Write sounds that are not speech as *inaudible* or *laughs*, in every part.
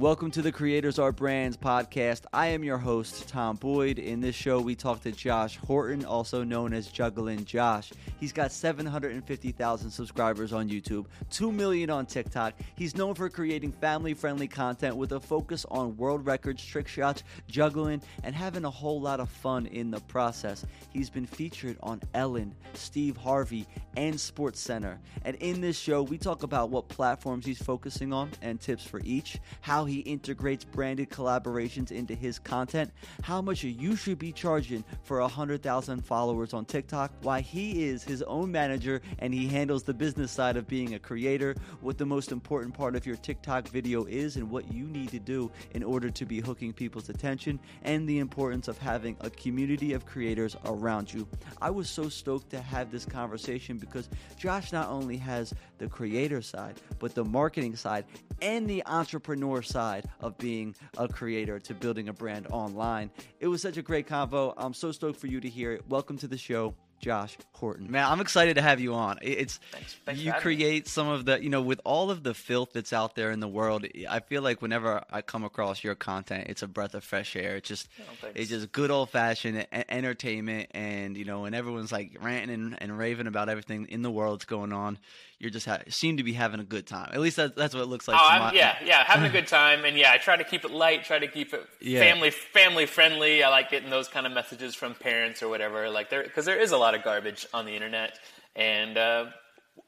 Welcome to the Creators Are Brands podcast. I am your host, Tom Boyd. In this show, we talk to Josh Horton, also known as Juggling Josh. He's got 750,000 subscribers on YouTube, 2 million on TikTok. He's known for creating family friendly content with a focus on world records, trick shots, juggling, and having a whole lot of fun in the process. He's been featured on Ellen, Steve Harvey, and Sports Center. And in this show, we talk about what platforms he's focusing on and tips for each, how he integrates branded collaborations into his content, how much you should be charging for 100,000 followers on TikTok, why he is his own manager and he handles the business side of being a creator, what the most important part of your TikTok video is, and what you need to do in order to be hooking people's attention, and the importance of having a community of creators around you. I was so stoked to have this conversation because Josh not only has the creator side, but the marketing side and the entrepreneur side of being a creator to building a brand online. It was such a great convo. I'm so stoked for you to hear it. Welcome to the show. Josh Horton. Man, I'm excited to have you on. It's Thanks. Thanks you for me. create some of the, you know, with all of the filth that's out there in the world. I feel like whenever I come across your content, it's a breath of fresh air. It's just, Oh, it's just good old fashioned entertainment, and you know, when everyone's like ranting and, and raving about everything in the world that's going on, you're just ha- seem to be having a good time. At least that, that's what it looks like. Oh, my- yeah, yeah, having a good time, and yeah, I try to keep it light, try to keep it Yeah. family family friendly. I like getting those kind of messages from parents or whatever, like there because there is a lot of garbage on the internet, and uh,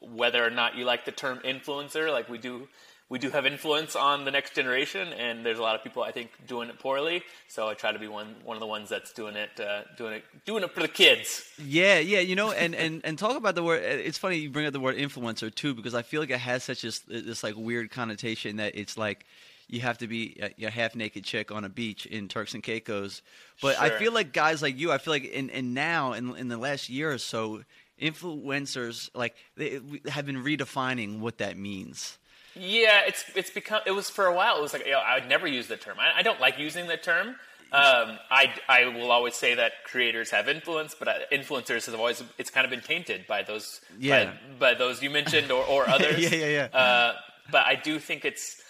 whether or not you like the term influencer, like we do. We do have influence on the next generation, and there's a lot of people I think doing it poorly. So I try to be one one of the ones that's doing it, uh, doing it, doing it for the kids. Yeah, yeah, you know, and, and, and talk about the word. It's funny you bring up the word influencer too, because I feel like it has such this this like weird connotation that it's like you have to be a, a half naked chick on a beach in Turks and Caicos. But I feel like guys like you, I feel like in and now in in the last year or so, influencers like they have been redefining what that means. Yeah, it's it's become. It was for a while. It was like you know, I would never use the term. I, I don't like using the term. Um, I I will always say that creators have influence, but uh, influencers have always it's kind of been tainted by those Yeah. by, by those you mentioned or, or *laughs* others. Yeah, yeah, yeah. Uh, but I do think it's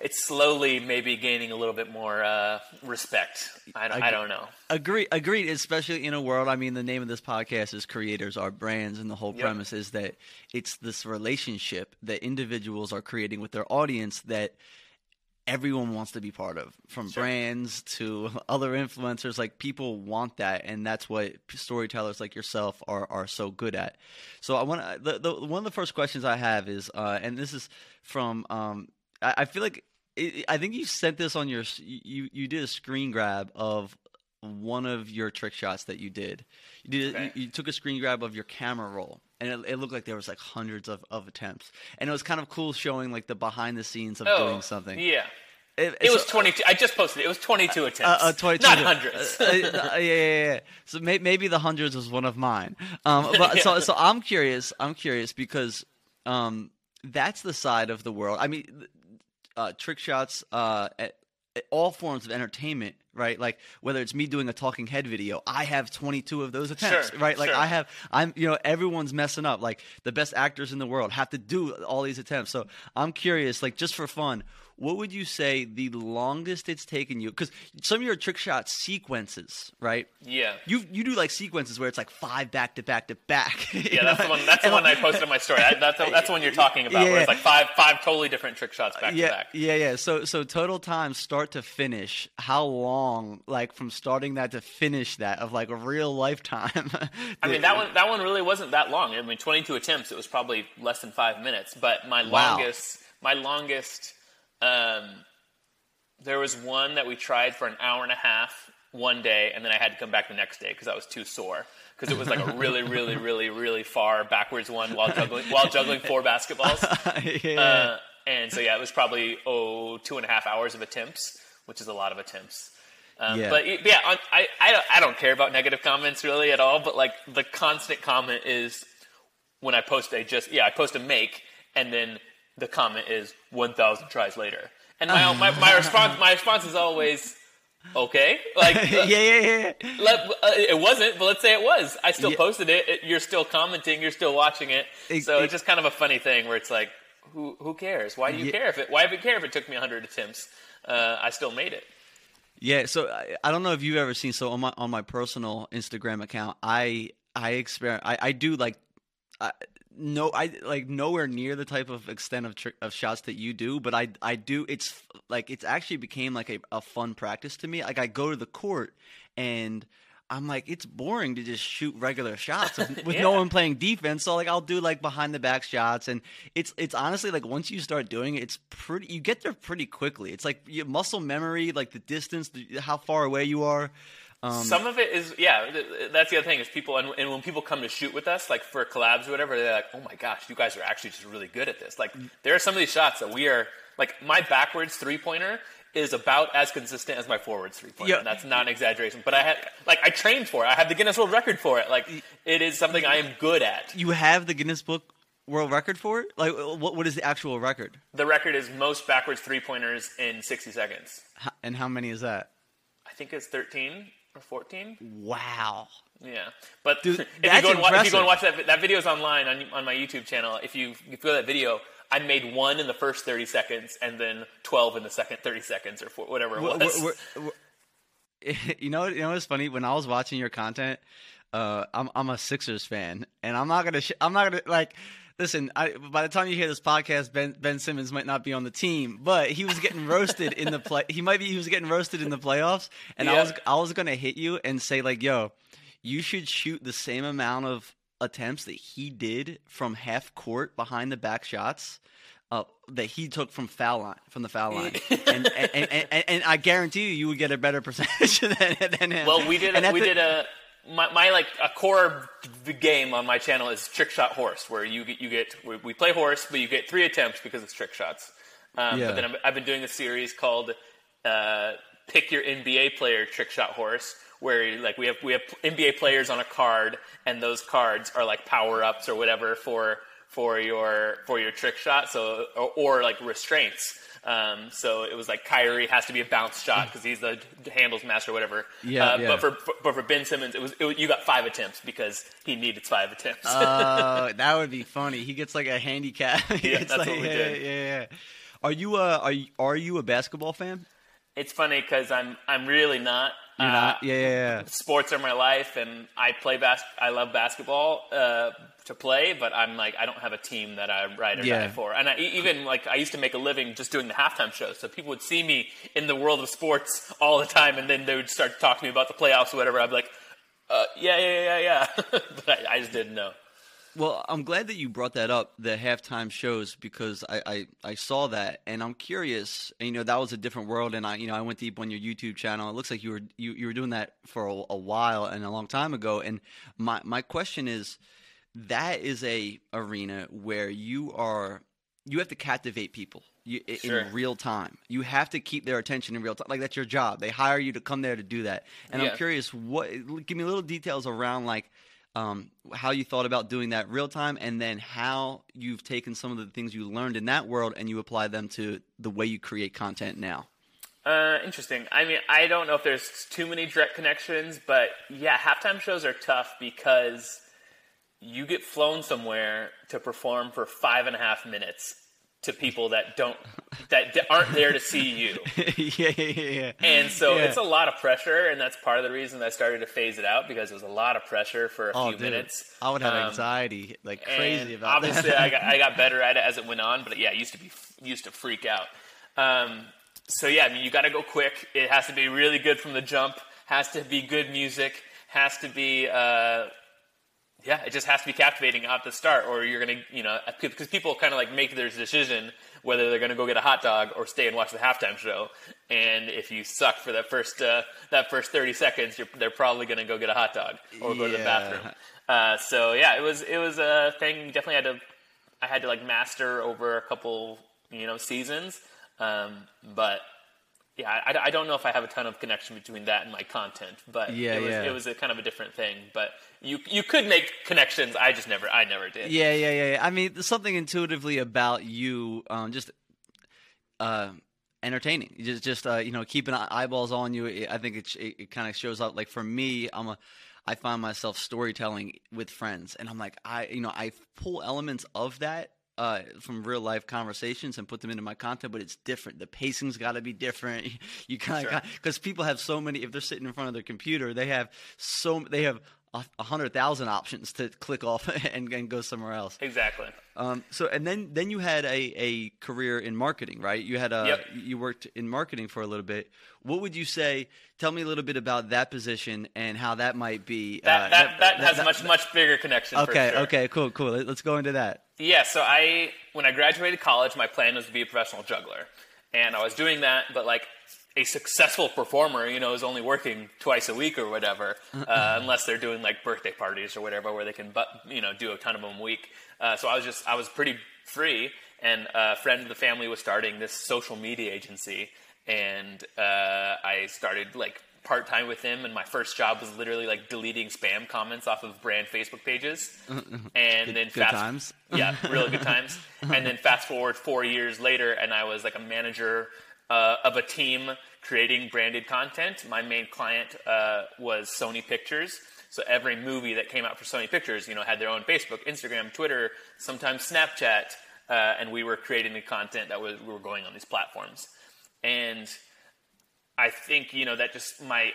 it's slowly maybe gaining a little bit more uh, respect. I don't, I don't know. Agree, agreed. Especially in a world. I mean, the name of this podcast is "Creators Are Brands," and the whole Yep. premise is that it's this relationship that individuals are creating with their audience that everyone wants to be part of, from Sure. brands to *laughs* other influencers. Like people want that, and that's what storytellers like yourself are are so good at. So I want the, the one of the first questions I have is, uh, and this is from. Um, I, I feel like it, I think you sent this on your you you did a screen grab of one of your trick shots that you did. You did Okay. you, you took a screen grab of your camera roll, and it, it looked like there was like hundreds of, of attempts, and it was kind of cool showing like the behind the scenes of doing something. Oh, Yeah. It, It was so- 22. I just posted it. It was 22 uh, attempts. uh, 22 Not uh, hundreds. uh, uh, yeah, yeah, yeah. So may, maybe the hundreds was one of mine. Um, *laughs* but so, so I'm curious. I'm curious because um, that's the side of the world. I mean, uh, trick shots, uh, at, at all forms of entertainment, right? Like whether it's me doing a talking head video, I have 22 of those attempts, Sure, right? Like sure. I have, I'm, you know, everyone's messing up. Like the best actors in the world have to do all these attempts. So I'm curious, like just for fun, what would you say the longest it's taken you? Because some of your trick shot sequences, right? yeah. You you do like sequences where it's like five back to back to back. *laughs* Yeah, that's know? the one. That's the one I posted on my story. I, that's, the, that's the one you're talking about, Yeah. where it's like five five totally different trick shots back yeah, to back. Yeah, yeah. So so total time start to finish. How long, like from starting that to finish that, of like a real lifetime? *laughs* I mean, that one that one really wasn't that long. I mean, 22 attempts. It was probably less than five minutes. But my Wow. longest, my longest, um, there was one that we tried for an hour and a half one day, and then I had to come back the next day because I was too sore. Because it was like a really, really, really, really far backwards one while juggling while juggling four basketballs. *laughs* yeah. Uh, and so yeah, it was probably oh two and a half hours of attempts, which is a lot of attempts. Um, Yeah. But yeah, I I don't, I don't care about negative comments really at all. But like the constant comment is when I post a just yeah I post a make and then the comment is one thousand tries later, and my my, my response my response is always okay like *laughs* yeah, yeah, yeah. let, uh, it wasn't, but let's say it was. I still Yeah. posted it. it. You're still commenting. You're still watching it. It- so it- it's just kind of a funny thing where it's like, who who cares? Why do you Yeah. care if it? Why would it care if it took me 100 attempts? Uh, I still made it. Yeah, so I, I don't know if you've ever seen. So on my on my personal Instagram account, I I experiment. I, I do like, I, no, I like nowhere near the type of extent of tr- of shots that you do, but I I do. It's like it's actually became like a, a fun practice to me. Like I go to the court and. I'm like, it's boring to just shoot regular shots with, *laughs* with no one playing defense. So like, I'll do like behind the back shots, and it's it's honestly like once you start doing it, it's pretty. You get there pretty quickly. It's like your muscle memory, like the distance, the, how far away you are. Um, Some of it is, yeah. th- th- That's the other thing is people, and, and when people come to shoot with us, like for collabs or whatever, they're like, "Oh my gosh, you guys are actually just really good at this." Like there are some of these shots that we are, like my backwards three pointer is about as consistent as my forwards three pointer. Yeah. That's not an exaggeration. But I had, like, I trained for it. I have the Guinness World Record for it. Like it is something I am good at. you have the Guinness Book World Record for it. Like, uh, what what is the actual record, The record is most backwards three pointers in 60 seconds. And how many is that? I think it's 13 or 14. Wow. Yeah, but Dude, *laughs* if, you that's go and wa- if you go and watch that, that video's online on on my YouTube channel. If you if you go to that video, I made one in the first thirty seconds, and then twelve in the second thirty seconds, or four, whatever it We're- was. we're- we're- *laughs* you know, you know what's funny? When I was watching your content, uh, I'm I'm a Sixers fan, and I'm not gonna sh- I'm not gonna like. Listen, I, by the time you hear this podcast, Ben Ben Simmons might not be on the team, but he was getting roasted in the *laughs* play. He might be he was getting roasted in the playoffs, and I was I was gonna hit you and say like, "Yo, you should shoot the same amount of attempts that he did from half court behind the back shots." Uh, that he took from foul line from the foul line, *laughs* and, and, and, and, I guarantee you, you would get a better percentage than, than him. well, we did a, we the- did a my, my like a core game on my channel is trick shot horse, where you get you get we, we play horse, but you get three attempts because it's trick shots. Um, Yeah. But then I've, I've been doing a series called uh, "Pick Your NBA Player Trick Shot Horse," where like we have we have NBA players on a card, and those cards are like power ups or whatever for for your for your trick shot. So or, or like restraints. Um, so it was like Kyrie has to be a bounce shot because he's the handles master, or whatever. Yeah, Uh, yeah. But for, but for Ben Simmons, it was, it you got five attempts because he needed five attempts. Oh, *laughs* that would be funny. He gets like a handicap. *laughs* Yeah, that's like- what we yeah, did. Yeah, yeah. Are you uh are you, are you a basketball fan? it's funny because I'm I'm really not. You're Uh, not. Yeah, yeah, sports are my life, and I play bas- I love basketball uh, to play, but I'm like I don't have a team that I ride or Yeah. die for. And I, even like I used to make a living just doing the halftime show, so people would see me in the world of sports all the time, and then they would start to talk to me about the playoffs or whatever. I'd be like, uh, yeah, yeah, yeah, yeah, *laughs* but I, I just didn't know. Well, I'm glad that you brought that up, the halftime shows, because I, I, I saw that and I'm curious. And, you know, that was a different world, and I you know I went deep on your YouTube channel. It looks like you were you, you were doing that for a, a while and a long time ago. And my my question is, that is a arena where you are you have to captivate people you, Sure. in real time. You have to keep their attention in real time. Like that's your job. They hire you to come there to do that. And I'm curious, what? Give me little details around like um, how you thought about doing that real time, and then how you've taken some of the things you learned in that world and you apply them to the way you create content now. Uh, interesting. I mean, I don't know if there's too many direct connections, but yeah, halftime shows are tough because you get flown somewhere to perform for five and a half minutes to people that don't that aren't there to see you, *laughs* yeah, yeah, yeah, yeah. and so Yeah. it's a lot of pressure, and that's part of the reason I started to phase it out because it was a lot of pressure for a Oh, few dude, minutes. I would have Um, anxiety like crazy about obviously that. I got I got better at it as it went on, but yeah, I used to be used to freak out. Um, so yeah, I mean, you got to go quick. It has to be really good from the jump. Has to be good music. Has to be uh, yeah, it just has to be captivating at the start, or you're gonna you know because people kind of like make their decision whether they're gonna go get a hot dog or stay and watch the halftime show. And if you suck for that first uh, that first 30 seconds, you're, they're probably gonna go get a hot dog or go to the bathroom. Uh, so yeah, it was it was a thing. You definitely had to I had to like master over a couple you know seasons. Um, but yeah, I, I don't know if I have a ton of connection between that and my content, but Yeah, it was yeah. it was a kind of a different thing. But you you could make connections. I just never I never did. Yeah, yeah, yeah. yeah. I mean, there's something intuitively about you, um, just uh, entertaining. Just, just uh, you know, keeping eyeballs on you. It, I think it, it, it kind of shows up. Like for me, I'm a, I find myself storytelling with friends, and I'm like, I, you know, I pull elements of that uh, from real life conversations and put them into my content, but it's different. The pacing's got to be different. *laughs* You kind of because people have so many. If they're sitting in front of their computer, they have so they have a hundred thousand options to click off *laughs* and, and go somewhere else. Exactly. Um, so and then then you had a, a career in marketing, right? You had a Yep. you worked in marketing for a little bit. What would you say? Tell me a little bit about that position and how that might be. That uh, that, that, has a much much bigger connection. for Okay, sure. okay, cool, cool. Let's go into that. Yeah, so I when I graduated college, my plan was to be a professional juggler, and I was doing that, but like a successful performer, you know, is only working twice a week or whatever, uh, unless they're doing like birthday parties or whatever, where they can, but you know, do a ton of them a week. Uh, so I was just I was pretty free, and a friend of the family was starting this social media agency, and uh, I started like part time with him, and my first job was literally like deleting spam comments off of brand Facebook pages, and then good fast, times. yeah, really good *laughs* times. And then fast forward four years later, and I was like a manager uh, of a team creating branded content. My main client uh, was Sony Pictures. So every movie that came out for Sony Pictures, you know, had their own Facebook, Instagram, Twitter, sometimes Snapchat, uh, and we were creating the content that was we were going on these platforms. And I think you know that just my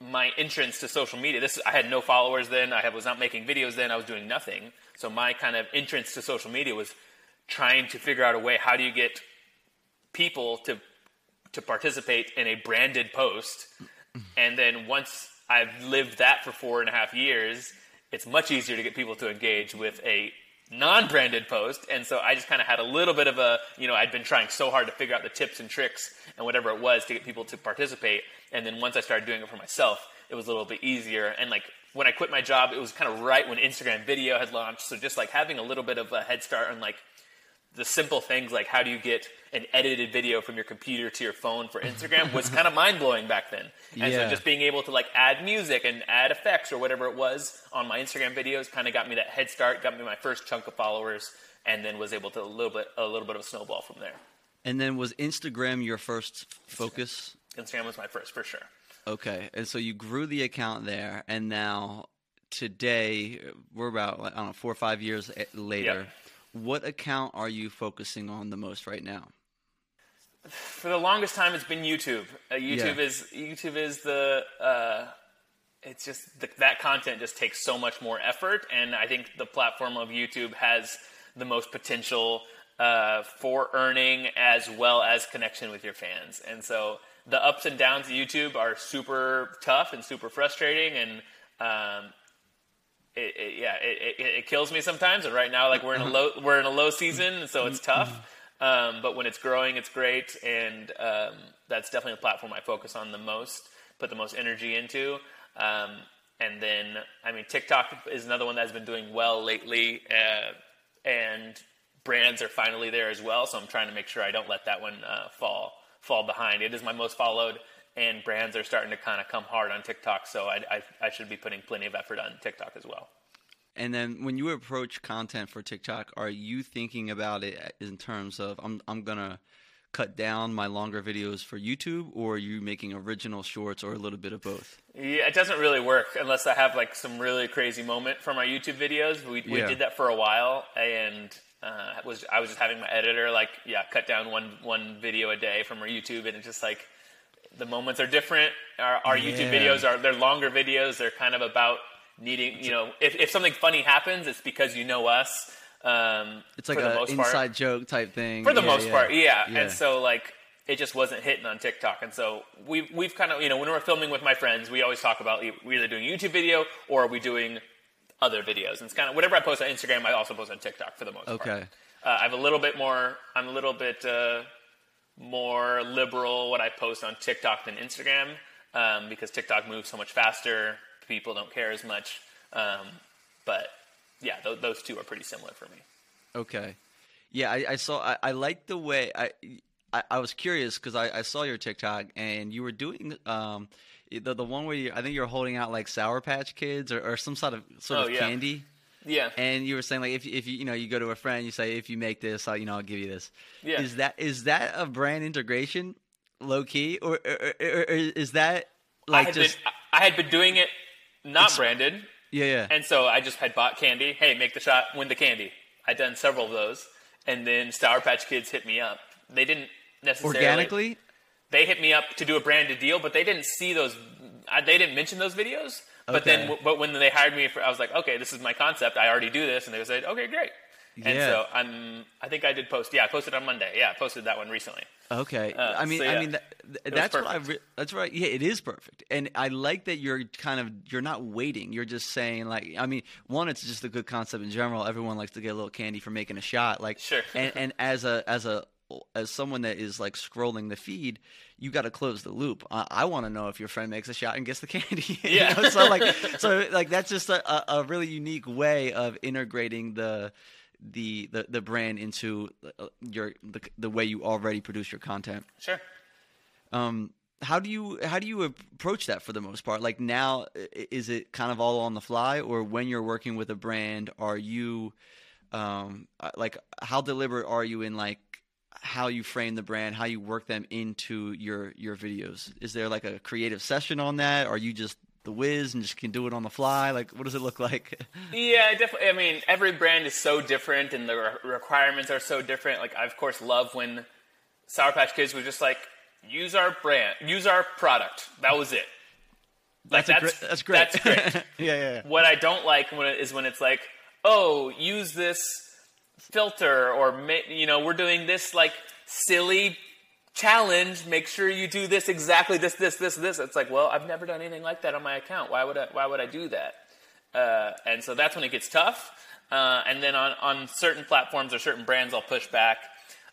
my entrance to social media. This I had no followers then. I was not making videos then. I was doing nothing. So my kind of entrance to social media was trying to figure out a way. How do you get people to to participate in a branded post? And then once I've lived that for four and a half years, it's much easier to get people to engage with a non-branded post. And so I just kind of had a little bit of a, you know, I'd been trying so hard to figure out the tips and tricks and whatever it was to get people to participate. And then once I started doing it for myself, it was a little bit easier. And like when I quit my job, it was kind of right when Instagram video had launched. So just like having a little bit of a head start on like the simple things like how do you get an edited video from your computer to your phone for Instagram was *laughs* kind of mind blowing back then. And Yeah. so just being able to like add music and add effects or whatever it was on my Instagram videos kind of got me that head start, got me my first chunk of followers, and then was able to a little bit a little bit of a snowball from there. And then was Instagram your first focus? Instagram was my first for sure. Okay, and so you grew the account there, and now today we're about I don't know four or five years later. What account are you focusing on the most right now? For the longest time, it's been YouTube. Uh, YouTube Yeah. is YouTube is the. Uh, it's just the, that content just takes so much more effort, and I think the platform of YouTube has the most potential uh, for earning as well as connection with your fans. And so the ups and downs of YouTube are super tough and super frustrating, and um, it, it, yeah, it, it, it kills me sometimes. And right now, like we're in a low we're in a low season, so it's tough. Um, but when it's growing, it's great, and um, that's definitely the platform I focus on the most, put the most energy into. Um, and then, I mean, TikTok is another one that's been doing well lately, uh, and brands are finally there as well. So I'm trying to make sure I don't let that one uh, fall fall behind. It is my most followed, and brands are starting to kind of come hard on TikTok. So I, I, I should be putting plenty of effort on TikTok as well. And then when you approach content for TikTok, are you thinking about it in terms of I'm I'm gonna cut down my longer videos for YouTube, or are you making original shorts, or a little bit of both? Yeah, it doesn't really work unless I have like some really crazy moment from our YouTube videos. We, we Yeah. did that for a while, and uh, was I was just having my editor like yeah cut down one one video a day from our YouTube, and it's just like the moments are different. Our, our YouTube videos are they're longer videos. They're kind of about needing you know if if something funny happens, it's because you know us. Um, It's like an part inside joke type thing. for the Yeah, most yeah. part, yeah. Yeah. And so like it just wasn't hitting on TikTok, and so we've we've kind of you know when we're filming with my friends, we always talk about we're either doing a YouTube video or are we doing other videos. And it's kind of whatever I post on Instagram, I also post on TikTok for the most part. Okay. Uh, I have a little bit more. I'm a little bit uh, more liberal what I post on TikTok than Instagram um, because TikTok moves so much faster. People don't care as much. Um, but yeah, th- those two are pretty similar for me. Okay. Yeah, I, I saw. I, I like the way I. I, I was curious because I, I saw your TikTok and you were doing um the the one where you I think you were holding out like Sour Patch Kids or, or some sort of sort Oh, of yeah. candy. Yeah. And you were saying like if if you you know you go to a friend you say if you make this I'll you know I'll give you this. Yeah. Is that is that a brand integration, low key, or, or, or, or is that like had just been I had been doing it not branded, yeah yeah and so I just had bought candy. Hey, make the shot, win the candy. I'd done several of those, and then Sour Patch Kids hit me up. They didn't necessarily Organically? They hit me up to do a branded deal, but they didn't see those. They didn't mention those videos. But then, but when they hired me, for, I was like, okay, this is my concept. I already do this, and they said, okay, great. And Yeah. so I'm. I think I did post. Yeah, I posted on Monday. Yeah, I posted that one recently. Okay. Uh, I mean, so I yeah, mean, that, that's what I. Re- that's right. Yeah, it is perfect, and I like that you're kind of you're not waiting. You're just saying like, I mean, one, it's just a good concept in general. Everyone likes to get a little candy for making a shot, like, Sure. And and as a as a as someone that is like scrolling the feed, you got to close the loop. I, I want to know if your friend makes a shot and gets the candy. *laughs* Yeah. know? So like, *laughs* so like that's just a, a, really unique way of integrating the. The, the the brand into uh, your the, the way you already produce your content Sure. um how do you how do you approach that for the most part like now is it kind of all on the fly or when you're working with a brand are you um uh, like how deliberate are you in like how you frame the brand how you work them into your your videos is there like a creative session on that are you just the whiz and just can do it on the fly like what does it look like *laughs* Yeah, definitely. I mean, every brand is so different, and the re- requirements are so different. Like, I of course love when Sour Patch Kids was just like, use our brand, use our product. That was it. Like, that's a great that's great That's great. *laughs* yeah, yeah yeah what I don't like when it, is when it's like, oh, use this filter, or you know, we're doing this like silly challenge. Make sure you do this exactly this, this, this, this. It's like, well, I've never done anything like that on my account. Why would I? Why would I do that? Uh, and so that's when it gets tough. Uh, and then on, on certain platforms or certain brands, I'll push back.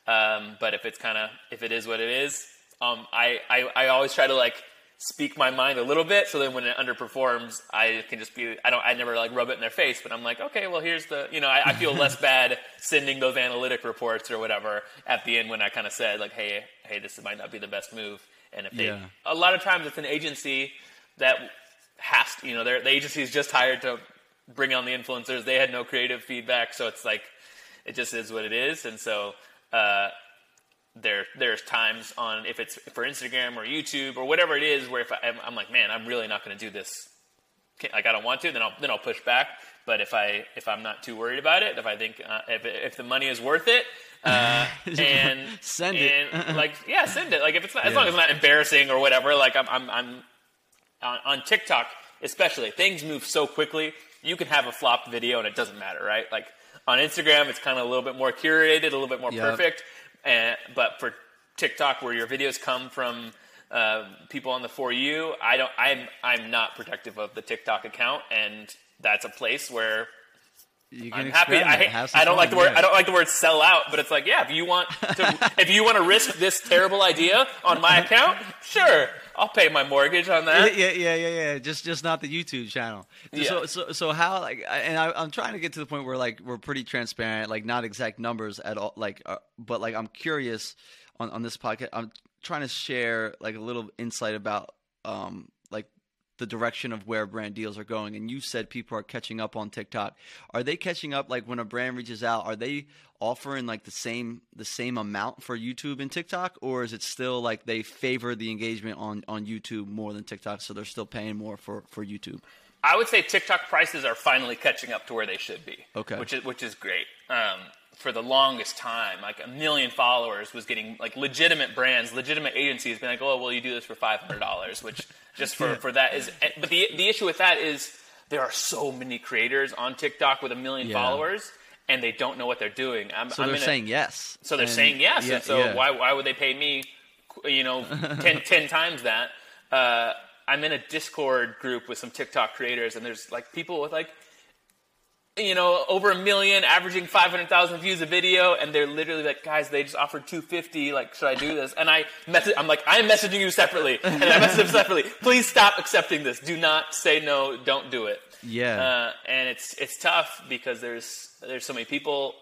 Um, but if it's kind of if it is what it is, um, I, I I always try to like speak my mind a little bit, so then when it underperforms, I can just be I don't I never like rub it in their face, but I'm like okay, well here's the you know I, I feel less *laughs* bad sending those analytic reports or whatever at the end when I kind of said like hey hey this might not be the best move, and if they Yeah. a lot of times it's an agency that has to, you know the agency is just hired to bring on the influencers. They had no creative feedback, so it's like it just is what it is, and so. Uh, there, there's times on if it's for Instagram or YouTube or whatever it is where if I, I'm, I'm like, man, I'm really not going to do this. Like I don't want to, then I'll then I'll push back. But if I if I'm not too worried about it, if I think uh, if if the money is worth it, uh, *laughs* and Send it. and like yeah, send it. Like if it's not, as Yeah. long as it's not embarrassing or whatever. Like I'm I'm, I'm on, on TikTok especially, things move so quickly. You can have a flopped video and it doesn't matter, right? Like on Instagram, it's kind of a little bit more curated, a little bit more Yep. perfect. And but for TikTok, where your videos come from uh, people on the for you, I don't. I'm I'm not protective of the TikTok account, and that's a place where you can I'm happy. I, I don't like the word. yeah. I don't like the word sell out, but it's like, yeah, if you want to, *laughs* if you want to risk this terrible idea on my account, sure, I'll pay my mortgage on that. yeah, yeah, yeah, yeah. Just, just not the YouTube channel. So, Yeah. so, so so how? Like, and I, I'm trying to get to the point where like we're pretty transparent, like not exact numbers at all, like, uh, but like I'm curious on on this podcast. I'm trying to share like a little insight about um the direction of where brand deals are going. And you said people are catching up on TikTok. Are they catching up? Like when a brand reaches out, are they offering like the same the same amount for YouTube and TikTok, or is it still like they favor the engagement on on YouTube more than TikTok, so they're still paying more for for YouTube? I would say TikTok prices are finally catching up to where they should be. Okay. Which is which is great. Um, for the longest time, like a million followers was getting like legitimate brands, legitimate agencies being like, oh, well, you do this for five hundred dollars, which just for, for that is. But the the issue with that is there are so many creators on TikTok with a million Yeah. followers, and they don't know what they're doing. I'm, So I'm they're in a- saying yes. so they're And- saying yes, yeah, and so yeah. why why would they pay me, you know, 10, 10 *laughs* times that? Uh, I'm in a Discord group with some TikTok creators, and there's like people with like, you know, over a million, averaging 500,000 views a video, and they're literally like, guys, they just offered 250. Like, should I do this? And I message, I'm like, I'm messaging you separately, *laughs* and I message them separately. Please stop accepting this. Do not say no. Don't do it. Yeah. Uh, and it's it's tough because there's there's so many people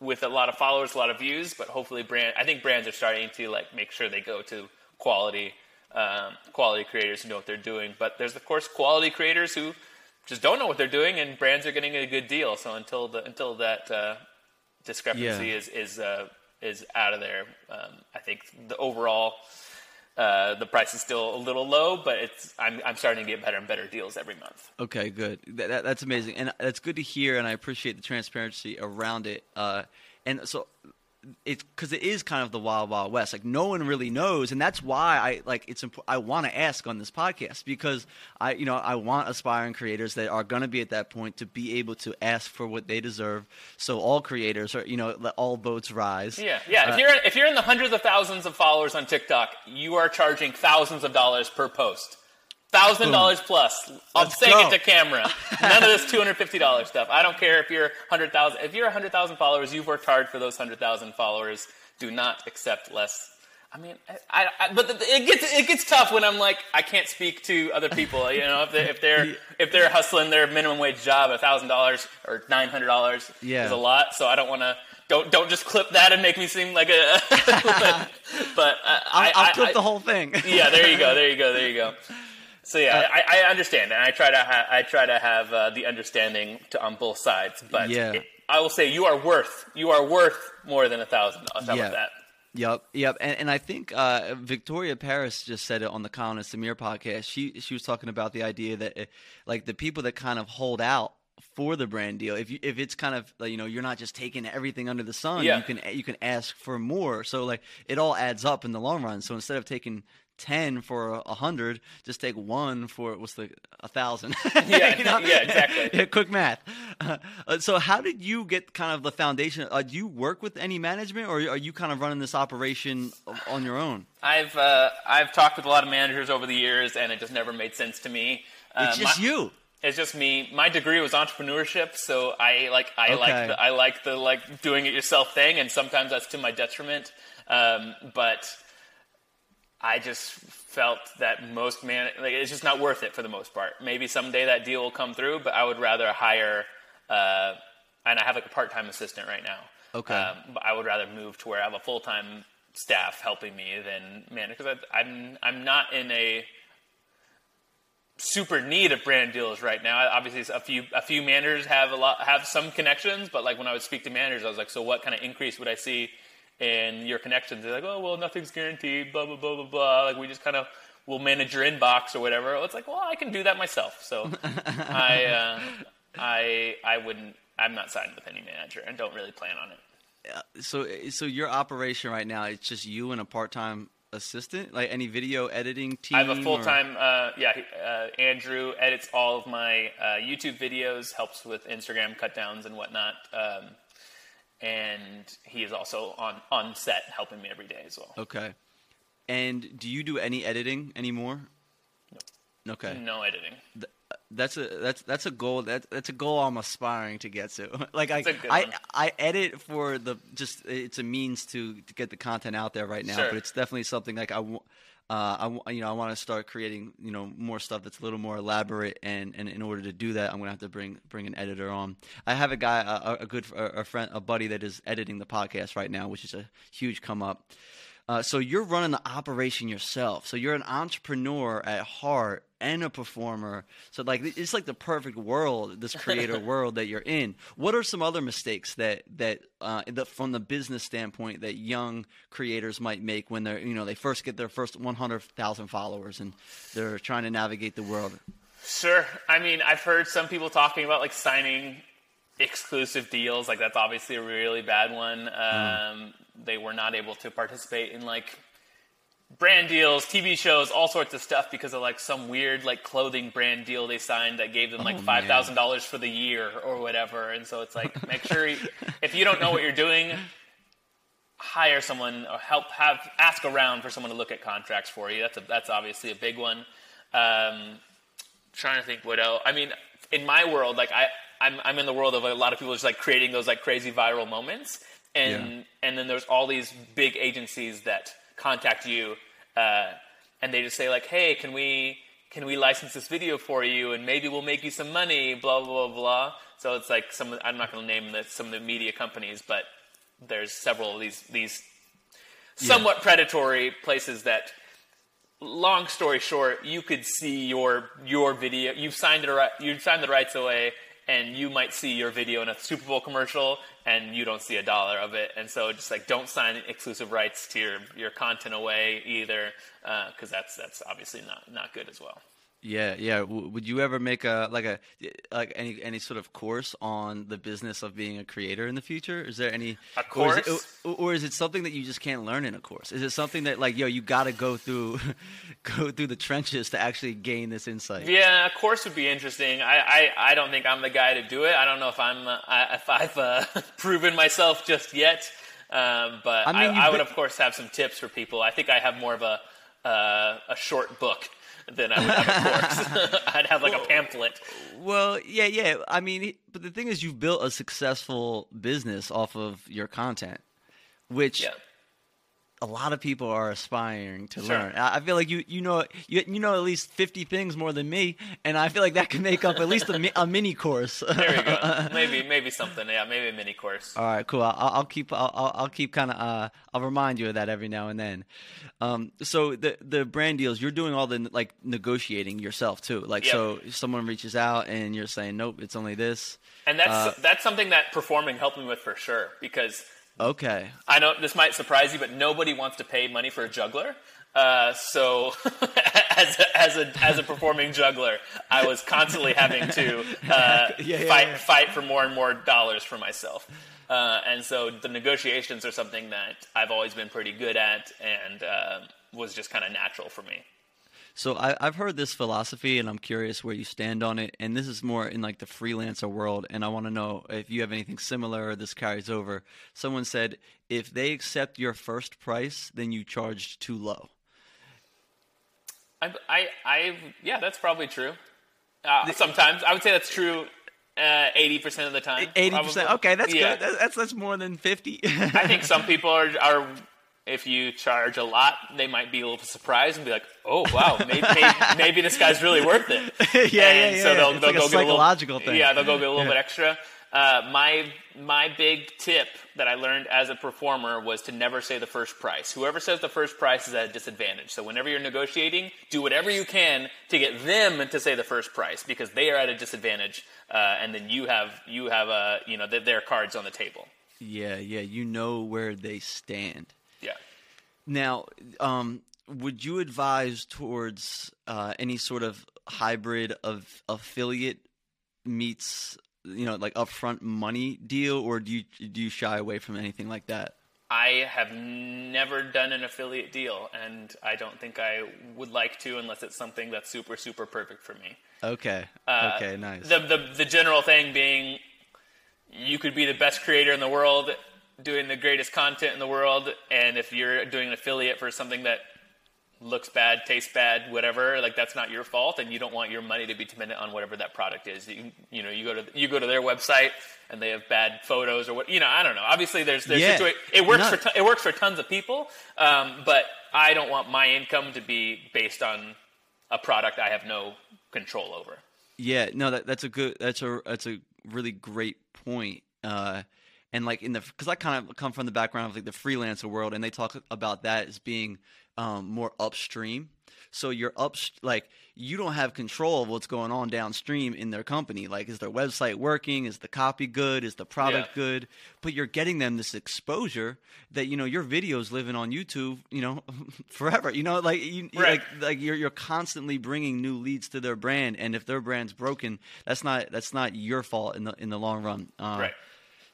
with a lot of followers, a lot of views, but hopefully brand I think brands are starting to like make sure they go to quality um, quality creators who know what they're doing. But there's of course quality creators who just don't know what they're doing, and brands are getting a good deal. So until the until that uh, discrepancy Yeah. is is uh, is out of there, um, I think the overall. Uh, the price is still a little low, but it's I'm, I'm starting to get better and better deals every month. Okay, good. That, that, that's amazing, and that's good to hear. And I appreciate the transparency around it. Uh, and so it's because it is kind of the wild wild west like no one really knows and that's why i like it's imp- i want to ask on this podcast because i you know i want aspiring creators that are going to be at that point to be able to ask for what they deserve so all creators are you know let all boats rise Yeah, yeah. Uh, if you're if you're in the hundreds of thousands of followers on TikTok, you are charging thousands of dollars per post. Thousand dollars plus. I'm Let's saying go. it to camera. None of this two hundred fifty dollars stuff. I don't care if you're hundred thousand. If you're hundred thousand followers, you've worked hard for those hundred thousand followers. Do not accept less. I mean, I, I, but the, it gets it gets tough when I'm like I can't speak to other people. You know, if they're if they're, *laughs* if they're hustling their minimum wage job, thousand dollars or nine hundred dollars Yeah. is a lot. So I don't want to. Don't don't just clip that and make me seem like a. *laughs* but but I, i'll, I'll clip I- the whole thing yeah, there you go, there you go, there you go. *laughs* So yeah, I, I understand, and I try to ha- I try to have uh, the understanding to, on both sides. But Yeah. it- I will say you are worth you are worth more than a thousand dollars. How Yeah. about that? Yep, yep, and, and I think uh, Victoria Paris just said it on the Colin and Samir podcast. She she was talking about the idea that uh, like the people that kind of hold out for the brand deal. If you if it's kind of like, you know you're not just taking everything under the sun, Yeah. you can you can ask for more. So like it all adds up in the long run. So instead of taking ten for a hundred, just take one for what's the a thousand. *laughs* Yeah, You know? yeah, exactly. *laughs* Yeah, quick math. Uh, so, how did you get kind of the foundation? Uh, do you work with any management, or are you kind of running this operation on your own? I've uh, I've talked with a lot of managers over the years, and it just never made sense to me. Uh, It's just my- you. It's just me. My degree was entrepreneurship, so I like I Okay. like the, I like the like doing it yourself thing, and sometimes that's to my detriment. Um, but I just felt that most man like it's just not worth it for the most part. Maybe someday that deal will come through, but I would rather hire. Uh, and I have like a part time assistant right now. Okay. Um, but I would rather move to where I have a full time staff helping me than man because I'm I'm not in a super need of brand deals right now. Obviously, a few a few managers have a lot have some connections, but like when I would speak to managers, I was like, so what kind of increase would I see in your connections? They're like, oh well, nothing's guaranteed. Blah blah blah blah blah. Like we just kind of will manage your inbox or whatever. It's like, well, I can do that myself. So *laughs* I uh, I I wouldn't. I'm not signed with any manager and don't really plan on it. So, so your operation right now it's just you and a part time assistant. Like any video editing team. I have a full time, uh, yeah. Uh, Andrew edits all of my uh, YouTube videos, helps with Instagram cut downs and whatnot, um, and he is also on on set helping me every day as well. Okay. And do you do any editing anymore? No. Okay. No editing. Th- That's a that's that's a goal that that's a goal I'm aspiring to get to. *laughs* like I That's a good I. I edit for the just it's a means to to get the content out there right now, Sure. but it's definitely something like I uh, I you know I want to start creating you know more stuff that's a little more elaborate and, and in order to do that I'm gonna have to bring bring an editor on. I have a guy a, a- good a friend a buddy that is editing the podcast right now, which is a huge come up. Uh, so you're running the operation yourself. So you're an entrepreneur at heart and a performer. So like it's like the perfect world, this creator *laughs* world that you're in. What are some other mistakes that that uh, the, from the business standpoint that young creators might make when they're you know they first get their first 100,000 followers and they're trying to navigate the world? Sure. I mean, I've heard some people talking about like signing exclusive deals. Like that's obviously a really bad one. Um, They were not able to participate in like brand deals, TV shows, all sorts of stuff because of like some weird like clothing brand deal they signed that gave them like Oh, five thousand dollars for the year or whatever. And so it's like make sure you, if you don't know what you're doing, hire someone or help have ask around for someone to look at contracts for you. That's a, that's obviously a big one. Um, trying to think what else. I mean, in my world, like I, I'm, I'm in the world of a lot of people just like creating those like crazy viral moments, and Yeah. and then there's all these big agencies that contact you, uh, and they just say like, hey, can we can we license this video for you, and maybe we'll make you some money, blah blah blah blah. So it's like some. I'm not going to name the, some of the media companies, but there's several of these these somewhat predatory places that long story short, you could see your your video. You've signed it. You've signed the rights away, and you might see your video in a Super Bowl commercial, and you don't see a dollar of it. And so, just like don't sign exclusive rights to your your content away either, uh, because that's that's obviously not not good as well. Yeah, yeah. W- would you ever make a like a like any any sort of course on the business of being a creator in the future? Is there any A or is, course? it, or is it something that you just can't learn in a course? Is it something that like yo you got to go through *laughs* go through the trenches to actually gain this insight? Yeah, a course would be interesting. I, I, I don't think I'm the guy to do it. I don't know if I'm uh, I, if I've uh, *laughs* proven myself just yet. Um, but I I, mean, I, you've would been- of course have some tips for people. I think I have more of a uh, a short book than I would have a course. *laughs* *laughs* I'd have like a pamphlet. Well, yeah, yeah. I mean, but the thing is, you've built a successful business off of your content, which Yeah. A lot of people are aspiring to Sure. learn. I I feel like you you know you, you know at least fifty things more than me, and I feel like that can make up at least a, mi- a mini course. There we go. *laughs* maybe maybe something. Yeah, maybe a mini course. All right, cool. I'll, I'll keep I'll, I'll I'll keep kind of uh I'll remind you of that every now and then. Um, so the the brand deals you're doing all the like negotiating yourself too. Like Yep. so someone reaches out and you're saying nope, it's only this. And that's Uh, that's something that performing helped me with for sure because Okay. I know this might surprise you, but nobody wants to pay money for a juggler. Uh, so, *laughs* as a, as a as a performing juggler, I was constantly having to *laughs* uh, Yeah, yeah, fight yeah. fight for more and more dollars for myself. Uh, and so, the negotiations are something that I've always been pretty good at, and uh, was just kind of natural for me. So I, I've heard this philosophy, and I'm curious where you stand on it. And this is more in like the freelancer world, and I want to know if you have anything similar or this carries over. Someone said if they accept your first price, then you charged too low. I, I, I yeah, that's probably true. Uh, sometimes I would say that's true. uh, Eighty percent of the time, Eighty percent. Okay, that's Yeah. good. That's, that's that's more than fifty. I think some *laughs* people are, are, if you charge a lot, they might be a little surprised and be like, "Oh, wow, maybe, maybe, maybe this guy's really worth it." *laughs* yeah, yeah, and yeah. So they'll, it's they'll like a go get psychological a little, thing. Yeah, they'll go get a little Yeah. bit extra. Uh, my my big tip that I learned as a performer was to never say the first price. Whoever says the first price is at a disadvantage. So whenever you're negotiating, do whatever you can to get them to say the first price because they are at a disadvantage, uh, and then you have you have uh, you know th- their cards on the table. Yeah, yeah. You know where they stand. Now, um, would you advise towards uh, any sort of hybrid of affiliate meets, you know, like upfront money deal, or do you do you shy away from anything like that? I have never done an affiliate deal, and I don't think I would like to unless it's something that's super, super perfect for me. Okay. Uh, okay. Nice. The, the the general thing being, you could be the best creator in the world, doing the greatest content in the world, and if you're doing an affiliate for something that looks bad, tastes bad, whatever, like that's not your fault, and you don't want your money to be dependent on whatever that product is. You, you know, you go to you go to their website and they have bad photos or what. You know, I don't know. Obviously, there's there's Yeah. situa- it works for it works for tons of people, um, but I don't want my income to be based on a product I have no control over. Yeah, no, that that's a good that's a that's a really great point. Uh, and like in the because I kind of come from the background of like the freelancer world, and they talk about that as being um, more upstream. So you're up like you don't have control of what's going on downstream in their company. Like, is their website working? Is the copy good? Is the product Yeah. good? But you're getting them this exposure that you know your videos living on YouTube, you know, *laughs* forever. You know, like you Right. like like you're you're constantly bringing new leads to their brand, and if their brand's broken, that's not that's not your fault in the in the long run. Uh, Right.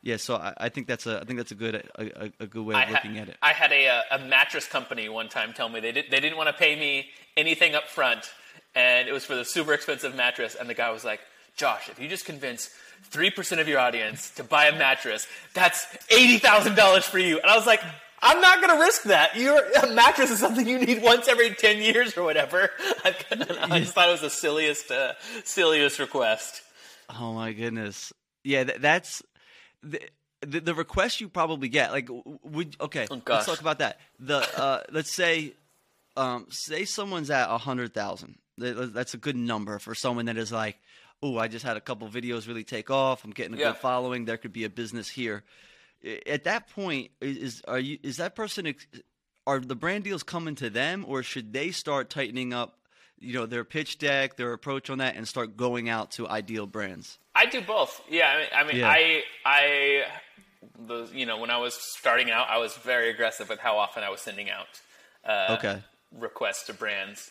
Yeah. So I, I think that's a I think that's a good a, a, good way I of ha- looking at it. I had a, uh, a mattress company one time tell me they, did, they didn't want to pay me anything up front, and it was for the super expensive mattress. And the guy was like, Josh, if you just convince 3% of your audience to buy a mattress, that's $80,000 for you. And I was like, I'm not going to risk that. Your a mattress is something you need once every 10 years or whatever. *laughs* I, I just thought it was the silliest, uh, silliest request. Oh my goodness. Yeah, th- that's the, the the request you probably get. Like, would okay? Oh, let's talk about that. The uh, let's say, um, say someone's at a hundred thousand. That's a good number for someone that is like, oh, I just had a couple videos really take off. I'm getting a Yeah. good following. There could be a business here. At that point, is are you is that person? Are the brand deals coming to them, or should they start tightening up? You know their pitch deck, their approach on that, and start going out to ideal brands. I do both. Yeah, I mean, I, mean, Yeah. I, I, the, you know, when I was starting out, I was very aggressive with how often I was sending out uh, Okay. requests to brands.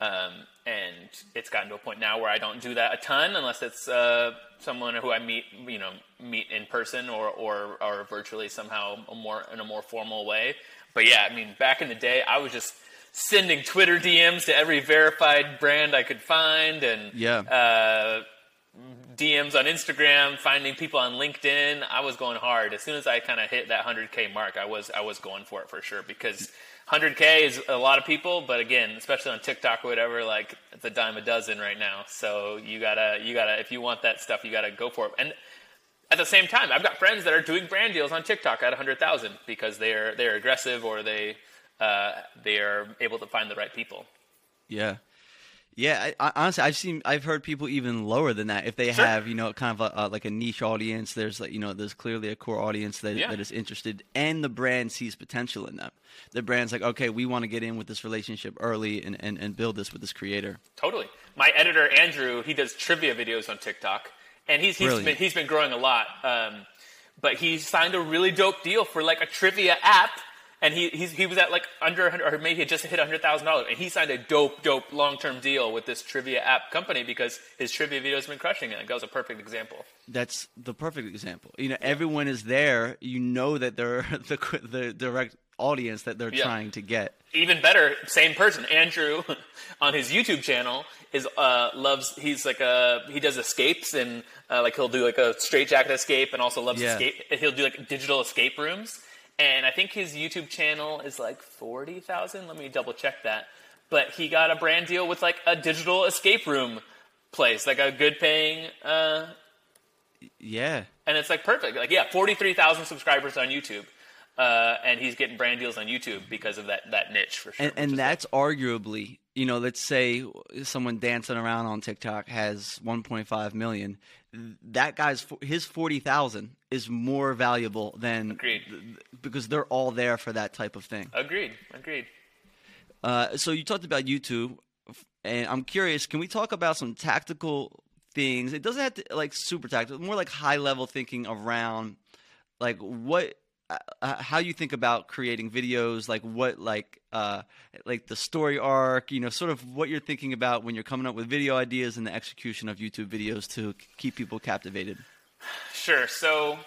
Um, and it's gotten to a point now where I don't do that a ton unless it's uh, someone who I meet, you know, meet in person or, or, or virtually somehow a more in a more formal way. But yeah, I mean, back in the day, I was just sending Twitter DMs to every verified brand I could find, and Yeah. uh, DMs on Instagram, finding people on LinkedIn. I was going hard. As soon as I kind of hit that 100k mark, I was I was going for it for sure because 100k is a lot of people, but again, especially on TikTok or whatever, like it's a dime a dozen right now. So you gotta you gotta if you want that stuff, you gotta go for it. And at the same time, I've got friends that are doing brand deals on TikTok at 100,000 because they're they're aggressive or they uh, they are able to find the right people. Yeah. Yeah, I, I, honestly, I've seen, I've heard people even lower than that. If they Sure. have, you know, kind of a, like a niche audience, there's like, you know, there's clearly a core audience that Yeah. that is interested, and the brand sees potential in them. The brand's like, okay, we want to get in with this relationship early and, and, and build this with this creator. Totally. My editor Andrew, he does trivia videos on TikTok, and he's he's been he's been growing a lot. Um, but he signed a really dope deal for like a trivia app, and he he's, he was at like under 100 or maybe he had just hit hundred thousand dollars, and he signed a dope dope long term deal with this trivia app company because his trivia videos have been crushing it. That was a perfect example. That's the perfect example. You know, everyone is there. You know that they're *laughs* the the direct audience that they're Yeah. trying to get. even better, same person, Andrew, *laughs* on his YouTube channel is uh, loves. He's like a he does escapes and uh, like he'll do like a straight jacket escape and also loves Yeah. escape. He'll do like digital escape rooms, and I think his YouTube channel is like forty thousand. Let me double check that. But he got a brand deal with like a digital escape room place, like a good paying. Uh, Yeah. and it's like perfect. Like yeah, forty three thousand subscribers on YouTube. Uh, and he's getting brand deals on YouTube because of that, that niche for sure. and, and that's arguably you know let's say someone dancing around on tiktok has 1.5 million that guy's his 40000 is more valuable than Agreed. because they're all there for that type of thing Agreed. Agreed. uh, so you talked about youtube and i'm curious can we talk about some tactical things it doesn't have to like super tactical more like high level thinking around like what uh, uh, how you think about creating videos like what like uh like the story arc you know sort of what you're thinking about when you're coming up with video ideas and the execution of youtube videos to keep people captivated Sure. So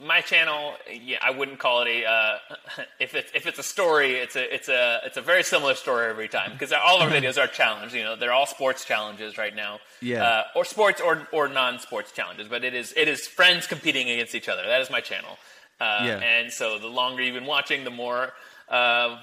my channel, yeah, I wouldn't call it a. Uh, *laughs* if it's if it's a story, it's a it's a it's a very similar story every time because all our videos are challenged. You know, they're all sports challenges right now. Yeah. Uh, or sports or or non-sports challenges, but it is it is friends competing against each other. That is my channel. Uh, Yeah. And so the longer you've been watching, the more uh,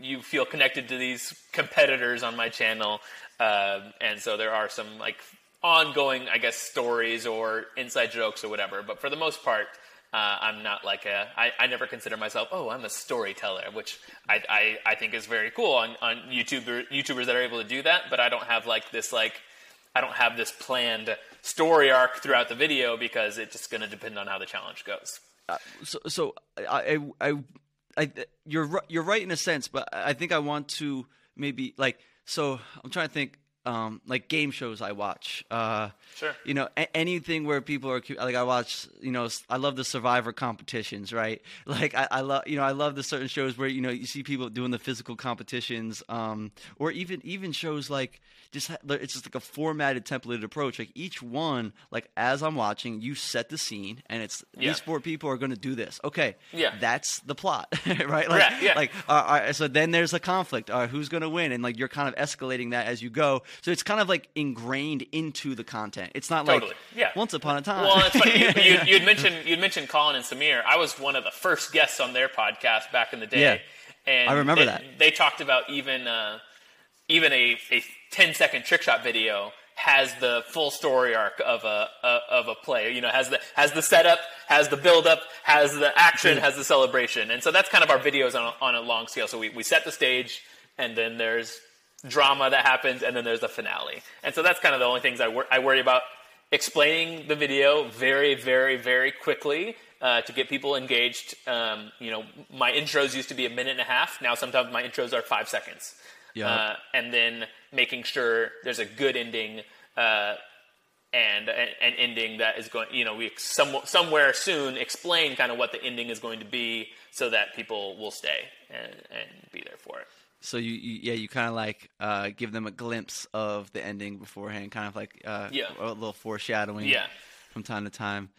you feel connected to these competitors on my channel. Uh, and so there are some like ongoing, I guess, stories or inside jokes or whatever. But for the most part, uh, I'm not like a. I, I never consider myself. Oh, I'm a storyteller, which I, I, I think is very cool on on YouTuber YouTubers that are able to do that. But I don't have like this like. I don't have this planned story arc throughout the video because it's just going to depend on how the challenge goes. So so I, I I I you're you're right in a sense, but I think I want to maybe like so I'm trying to think um like game shows I watch. Uh Sure. You know, a- anything where people are like I watch, you know, I love the survivor competitions, right? *laughs* Like I, I love, you know, I love the certain shows where you know you see people doing the physical competitions, um, or even even shows like just it's just like a formatted templated approach. Like each one, like as I'm watching, you set the scene, and it's Yeah. these four people are going to do this. Okay, Yeah. that's the plot, *laughs* right? Like, Yeah, yeah. like uh, all right, so then there's a conflict. Uh, who's going to win? And like you're kind of escalating that as you go. So it's kind of like ingrained into the content. It's not Totally, like yeah. once upon a time. Well, it's funny. You, you, *laughs* you'd mentioned you'd mentioned Colin and Samir. I was one of the first guests on their podcast back in the day. Yeah. and I remember they, that. They talked about even uh, even a, a 10 second trick shot video has the full story arc of a, a of a play. You know, has the has the setup, has the build up, has the action, has the celebration, and so that's kind of our videos on a, on a long scale. So we, we set the stage, and then there's drama that happens, and then there's the finale. And so that's kind of the only things I, wor- I worry about explaining the video very, very, very quickly uh, to get people engaged. Um, you know, my intros used to be a minute and a half. Now sometimes my intros are five seconds. Yeah. Uh, and then making sure there's a good ending uh, and an an ending that is going. You know, we some, somewhere soon explain kind of what the ending is going to be so that people will stay and, and be there for it. So you, you yeah you kind of like uh, give them a glimpse of the ending beforehand, kind of like uh, Yeah. a little foreshadowing. Yeah. from time to time.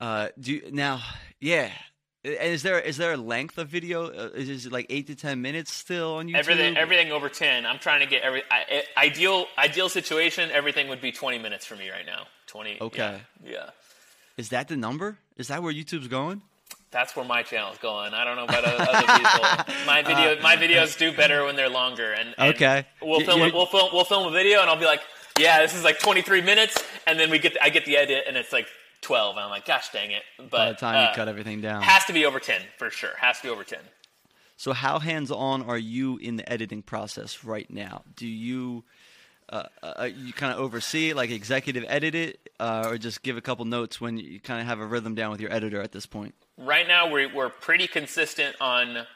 Uh, do you, now, yeah. And Is there is there a length of video? Uh, is it like eight to ten minutes still on YouTube? Everything, everything over ten. I'm trying to get every I, I- ideal, ideal situation. Everything would be 20 minutes for me right now. 20. Okay. Yeah, yeah. Is that the number? Is that where YouTube's going? That's where my channel's going. I don't know about other, other people. *laughs* My video, my videos do better when they're longer. And, and Uh, Okay. we'll film, we'll film, we'll film a video, and I'll be like, "Yeah, this is like 23 minutes," and then we get, I get the edit, and it's like 12, and I'm like, "Gosh, dang it!" But By the time uh, you cut everything down. has to be over 10 for sure. Has to be over 10. So how hands on are you in the editing process right now? Do you uh, uh, you kind of oversee it, like executive edit it, uh, or just give a couple notes when you kind of have a rhythm down with your editor at this point? Right now, we're, we're pretty consistent on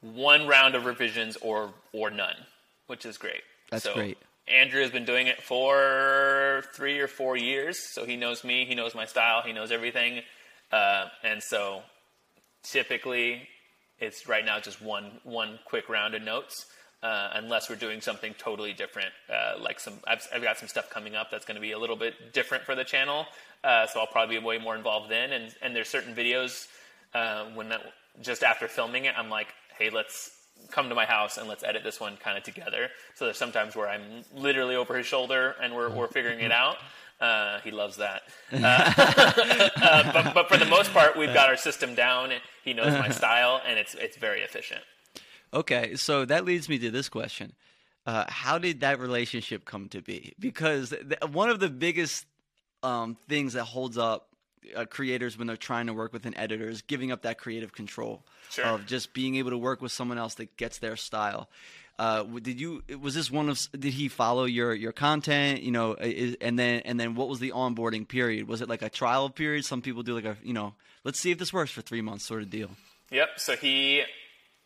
one round of revisions or or none, which is great. That's So, great. Andrew has been doing it for three or four years, so he knows me, he knows my style, he knows everything, uh, and so typically it's right now just one one quick round of notes. Uh, unless we're doing something totally different, uh, like some, I've, I've got some stuff coming up that's going to be a little bit different for the channel, uh, so I'll probably be way more involved then. And and there's certain videos uh, when that, just after filming it, I'm like, hey, let's come to my house and let's edit this one kind of together. So there's sometimes where I'm literally over his shoulder and we're we're figuring it out. Uh, he loves that. *laughs* Uh, *laughs* uh, but, but for the most part, we've got our system down. He knows my *laughs* style, and it's it's very efficient. Okay, so that leads me to this question: uh, How did that relationship come to be? Because th- one of the biggest um, things that holds up uh, creators when they're trying to work with an editor is giving up that creative control Sure. of just being able to work with someone else that gets their style. Uh, did you? Was this one of? Did he follow your your content? You know, is, and then and then what was the onboarding period? Was it like a trial period? Some people do like a you know, let's see if this works for three months sort of deal. Yep. So he,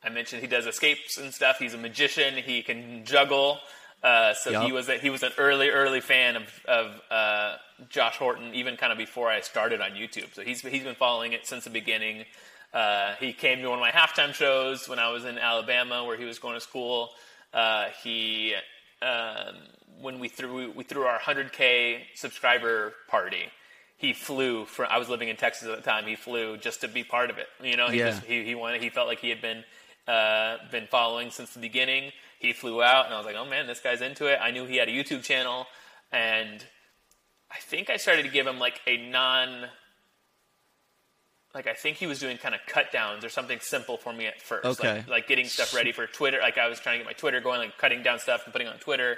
I mentioned he does escapes and stuff. He's a magician. He can juggle. Uh, so he was a, he was an early early fan of of uh, Josh Horton, even kind of before I started on YouTube. So he's he's been following it since the beginning. Uh, he came to one of my halftime shows when I was in Alabama, where he was going to school. Uh, he um, when we threw we threw our 100k subscriber party. He flew from. I was living in Texas at the time. He flew just to be part of it. You know, he Yeah. just he, he wanted. He felt like he had been uh, been following since the beginning. He flew out, and I was like, "Oh man, this guy's into it." I knew he had a YouTube channel, and I think I started to give him like a non, like I think he was doing kind of cut downs or something simple for me at first, Okay. like, like getting stuff ready for Twitter. Like I was trying to get my Twitter going, like cutting down stuff and putting on Twitter.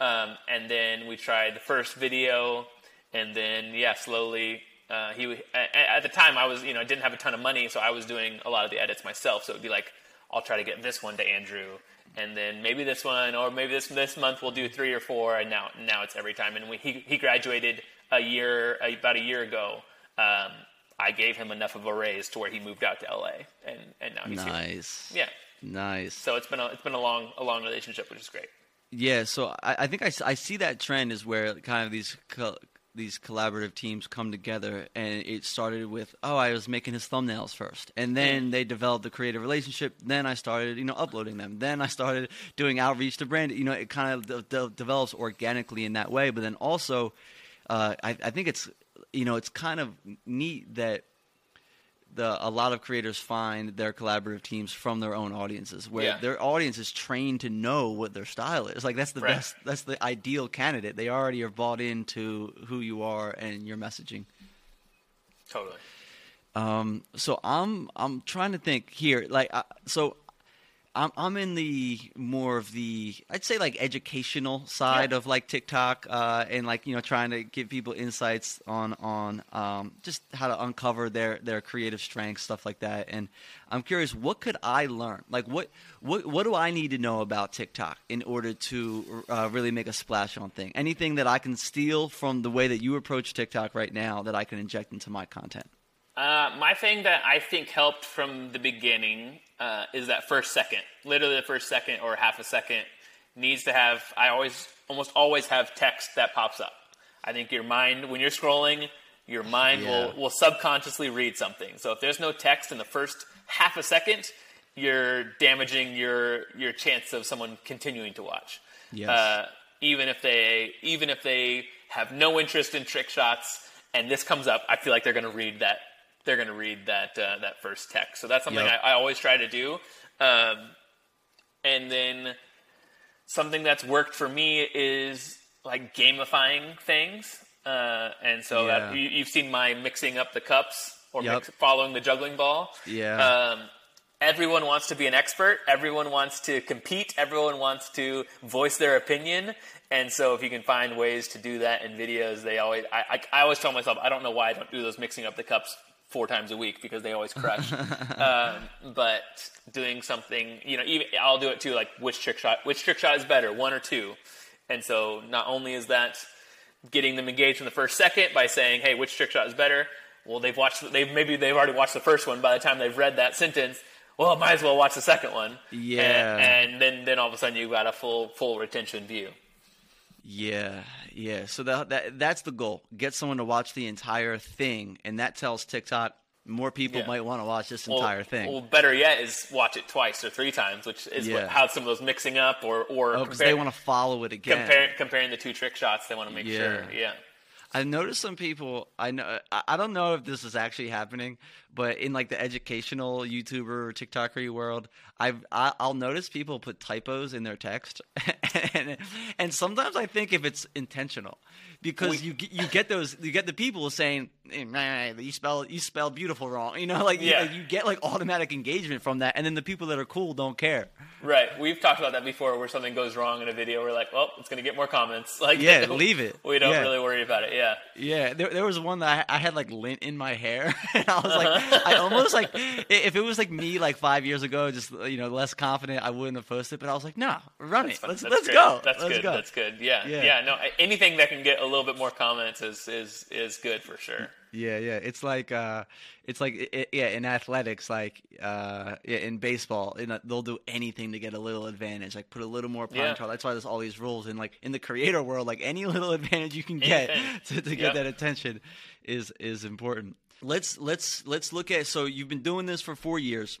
Um, and then we tried the first video, and then yeah, slowly. Uh, he at the time I was you know I didn't have a ton of money, so I was doing a lot of the edits myself. So it'd be like I'll try to get this one to Andrew, and then maybe this one, or maybe this this month we'll do three or four. And now now it's every time. And when he he graduated a year about a year ago, um, I gave him enough of a raise to where he moved out to LA, and and now he's here. Nice. Yeah. Nice. So it's been a it's been a long a long relationship, which is great. Yeah, so I, I think I, I see that trend is where kind of these co- these collaborative teams come together, and it started with oh I was making his thumbnails first, and then they developed a creative relationship. Then I started you know uploading them. Then I started doing outreach to brand. You know, it kind of de- de- develops organically in that way. But then also, uh, I, I think it's you know it's kind of neat that the a lot of creators find their collaborative teams from their own audiences where Yeah. their audience is trained to know what their style is like that's the Right. best that's the ideal candidate they already are bought into who you are and your messaging Totally. um so i'm i'm trying to think here like uh, so I'm I'm in the more of the I'd say like educational side Yeah. of like TikTok uh, and like you know trying to give people insights on on um, just how to uncover their their creative strengths stuff like that. And I'm curious what could I learn? Like what what what do I need to know about TikTok in order to uh, really make a splash on thing? Anything that I can steal from the way that you approach TikTok right now that I can inject into my content Uh, my thing that I think helped from the beginning uh, is that first second. Literally, the first second or half a second needs to have. I always, almost always have text that pops up. I think your mind, when you're scrolling, your mind Yeah. will will subconsciously read something. So if there's no text in the first half a second, you're damaging your your chance of someone continuing to watch. Yes. Uh, even if they even if they have no interest in trick shots and this comes up, I feel like they're going to read that they're going to read that uh, that first text. So that's something Yep. I, I always try to do. Um, and then something that's worked for me is like gamifying things. Uh, and so Yeah. that, you, you've seen my mixing up the cups or Yep. mix, following the juggling ball. Yeah. Um, everyone wants to be an expert. Everyone wants to compete. Everyone wants to voice their opinion. And so, if you can find ways to do that in videos, they always. I, I, I always tell myself, I don't know why I don't do those mixing up the cups four times a week because they always *laughs* crush. um, but doing something, you know, even I'll do it too. Like which trick shot? Which trick shot is better, one or two? And so, not only is that getting them engaged in the first second by saying, "Hey, which trick shot is better?" Well, they've watched. They've maybe they've already watched the first one. By the time they've read that sentence, well, might as well watch the second one. Yeah. and, and then then all of a sudden you've got a full full retention view. Yeah, yeah. So that, that that's the goal. Get someone to watch the entire thing, and that tells TikTok more people Yeah. might want to watch this Well- entire thing. Well, better yet is watch it twice or three times, which is Yeah. what, how some of those mixing up or or oh, because they want to follow it again. compare, comparing the two trick shots. They want to make Yeah. sure. Yeah. I noticed some people. I know. I I don't know if this is actually happening, but in like the educational YouTuber or TikToker world, I've I, I'll notice people put typos in their text, *laughs* and and sometimes I think if it's intentional, because We- you get, you get those you get the people saying "Eh, nah, Eh, you spell you spell beautiful wrong, you know, *laughs* like you- Yeah. you, get like automatic engagement from that, and then the people that are cool don't care. Right. We've talked about that before where something goes wrong in a video. We're like, well, it's going to get more comments. *laughs* Like, Yeah, leave it. We don't Yeah. really worry about it. Yeah. Yeah, there, there was one that I, I had like lint in my hair, *laughs* and I was like, uh-huh. I almost like if it was like me like five years ago, just you know less confident, I wouldn't have posted. But I was like, no, run it, let's That's let's great. go, That's let's good. go. That's good. Yeah. Yeah. yeah. No, anything that can get a little bit more comments is is is good for sure. Yeah, yeah, it's like uh, it's like i- i- yeah, in athletics, like uh, yeah, in baseball, in a, they'll do anything to get a little advantage, like put a little more prime Yeah. That's why there's all these rules, and like in the creator world, like any *laughs* little advantage you can get *laughs* to, to get Yep. that attention is is important. Let's let's let's look at. So you've been doing this for four years,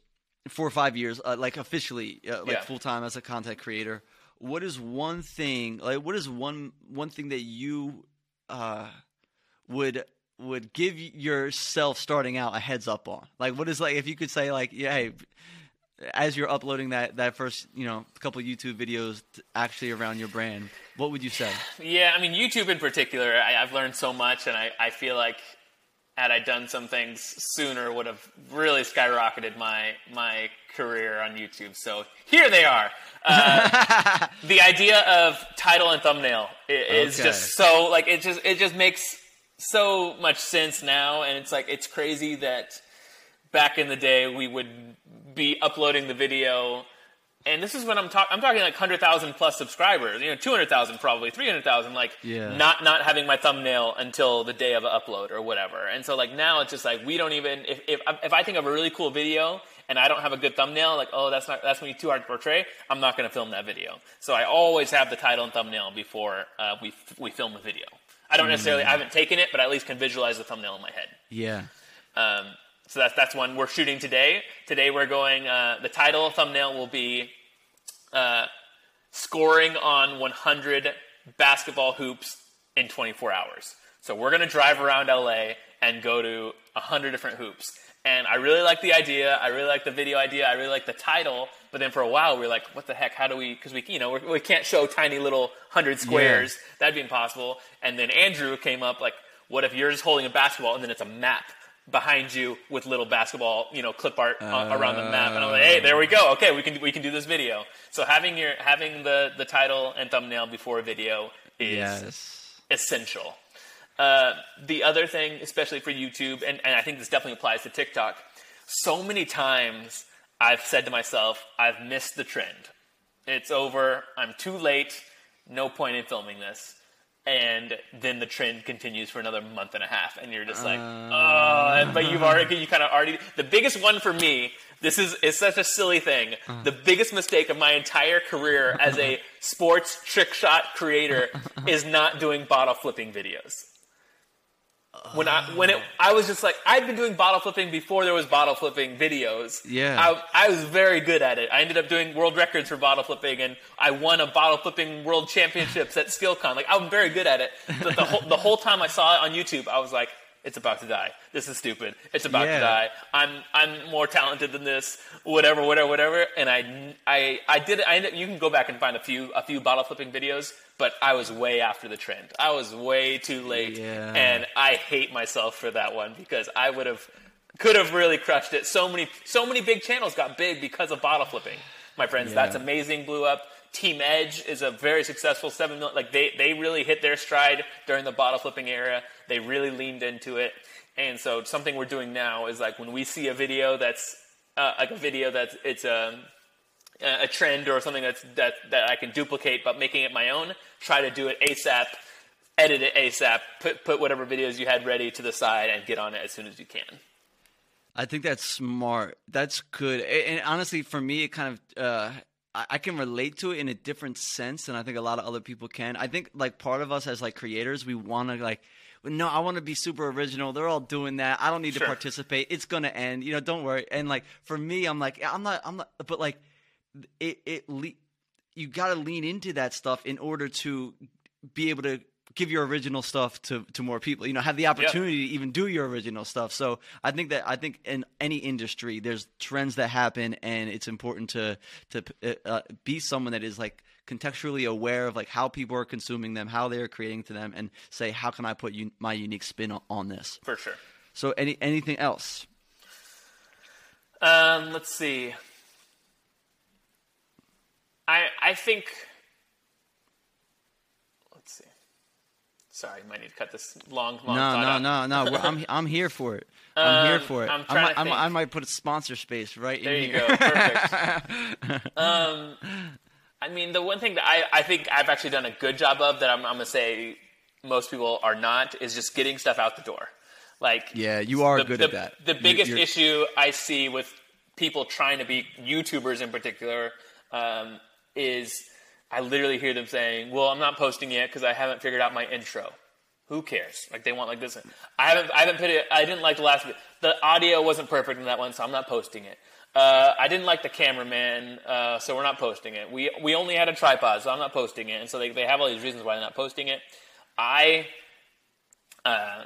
four or five years, uh, like officially, uh, like Yeah. full time as a content creator. What is one thing? Like, what is one one thing that you uh, would would give yourself starting out a heads up on? Like, what is like if you could say like, yeah, hey, as you're uploading that that first you know couple YouTube videos actually around your brand, what would you say? Yeah, I mean, YouTube in particular, I, I've learned so much, and I, I feel like had I done some things sooner, would have really skyrocketed my my career on YouTube. So here they are. Uh, *laughs* the idea of title and thumbnail is Okay. just so like it just it just makes so much sense now, and it's like it's crazy that back in the day we would be uploading the video and this is when I'm talking I'm talking like 100,000 plus subscribers, you know, 200,000 probably, 300,000 like Yeah. not not having my thumbnail until the day of an upload or whatever. And so like now it's just like we don't even if if if I think of a really cool video and I don't have a good thumbnail, like oh that's not that's gonna be too hard to portray. I'm not going to film that video. So I always have the title and thumbnail before uh, we we film the video. I don't necessarily I haven't taken it, but I at least can visualize the thumbnail in my head. Yeah. Um, so that's that's one we're shooting today. Today we're going. Uh, the title thumbnail will be uh, scoring on 100 basketball hoops in 24 hours. So we're going to drive around LA and go to 100 different hoops. And I really like the idea. I really like the video idea. I really like the title. But then for a while, we were like, what the heck? How do we? Because we, you know, we're, we can't show tiny little hundred squares. That'd be impossible. And then Andrew came up like, what if you're just holding a basketball and then it's a map behind you with little basketball, you know, clip art uh, around the map? And I'm like, hey, there we go. Okay, we can we can do this video. So having your having the the title and thumbnail before a video is Yes. essential. Uh, the other thing, especially for YouTube, and, and I think this definitely applies to TikTok, so many times I've said to myself, I've missed the trend. It's over. I'm too late. No point in filming this. And then the trend continues for another month and a half, and you're just like, oh, but you've already, you kind of already. The biggest one for me, this is is such a silly thing. The biggest mistake of my entire career as a sports trick shot creator is not doing bottle flipping videos. When I when it I was just like I'd been doing bottle flipping before there was bottle flipping videos. Yeah. I, I was very good at it. I ended up doing world records for bottle flipping, and I won a bottle flipping world championships at SkillCon. Like I'm very good at it. But the whole the whole time I saw it on YouTube, I was like, it's about to die. This is stupid. It's about Yeah. to die. I'm I'm more talented than this. Whatever, whatever, whatever. And I I I did. I ended, you can go back and find a few a few bottle flipping videos, but I was way after the trend. I was way too late, Yeah. and I hate myself for that one because I would have could have really crushed it. So many so many big channels got big because of bottle flipping. My friends, Yeah. that's amazing. Blew up. Team Edge is a very successful seven million. Like they they really hit their stride during the bottle flipping era. They really leaned into it. And so something we're doing now is like when we see a video that's uh, like a video that's it's a a trend or something that's that that I can duplicate, but making it my own. Try to do it ASAP. Edit it ASAP. Put put whatever videos you had ready to the side and get on it as soon as you can. I think that's smart. That's good. And honestly, for me, it kind of uh, I I can relate to it in a different sense than I think a lot of other people can. I think like part of us as like creators, we want to like. No, I want to be super original. They're all doing that. I don't need to participate. It's gonna end. You know, don't worry. And like for me, I'm like, I'm not. I'm not. But like, it it le- you got to lean into that stuff in order to be able to give your original stuff to, to more people. You know, have the opportunity to even do your original stuff. So I think that I think in any industry, there's trends that happen, and it's important to to uh, be someone that is like contextually aware of like how people are consuming them, how they are creating to them, and say how can I put un- my unique spin on, on this. For sure. So any anything else? Um, let's see. I I think. Let's see. Sorry, you might need to cut this long, long. No, no, no, no. We're- I'm *laughs* I'm here for it. I'm here Um, for it. I'm I trying I might-. I might put a sponsor space right There in you go. Perfect. *laughs* um, I mean, the one thing that I, I think I've actually done a good job of that I'm, I'm gonna say most people are not is just getting stuff out the door. Like Yeah, you are the, good the, at that. The biggest you're- issue I see with people trying to be YouTubers in particular um, is I literally hear them saying, "Well, I'm not posting yet because I haven't figured out my intro." Who cares? Like they want like this. I haven't. I haven't put it. I didn't like the last. The audio wasn't perfect in that one, so I'm not posting it. Uh, I didn't like the cameraman, uh, so we're not posting it. We we only had a tripod, so I'm not posting it. And so they they have all these reasons why they're not posting it. I uh,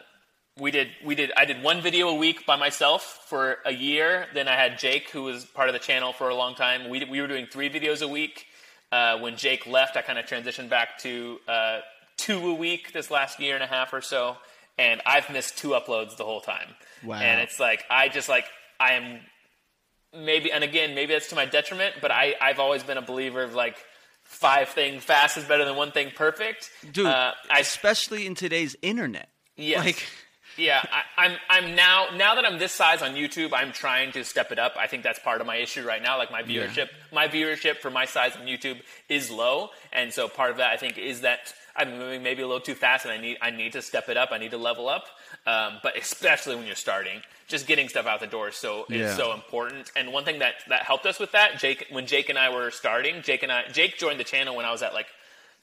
we did we did I did one video a week by myself for a year. Then I had Jake, who was part of the channel for a long time. We we were doing three videos a week. Uh, when Jake left, I kind of transitioned back to uh, two a week this last year and a half or so, and I've missed two uploads the whole time. Wow. And it's like I just like I am maybe and again maybe that's to my detriment, but I I've always been a believer of like five things fast is better than one thing perfect. dude. uh, I especially in today's internet. Yes. Like, Yeah, I, I'm. I'm now. Now that I'm this size on YouTube, I'm trying to step it up. I think that's part of my issue right now. Like my Yeah. viewership, my viewership for my size on YouTube is low, and so part of that I think is that I'm moving maybe a little too fast, and I need I need to step it up. I need to level up. Um, but especially when you're starting, just getting stuff out the door is so Yeah. is so important. And one thing that that helped us with that, Jake, when Jake and I were starting, Jake and I, Jake joined the channel when I was at like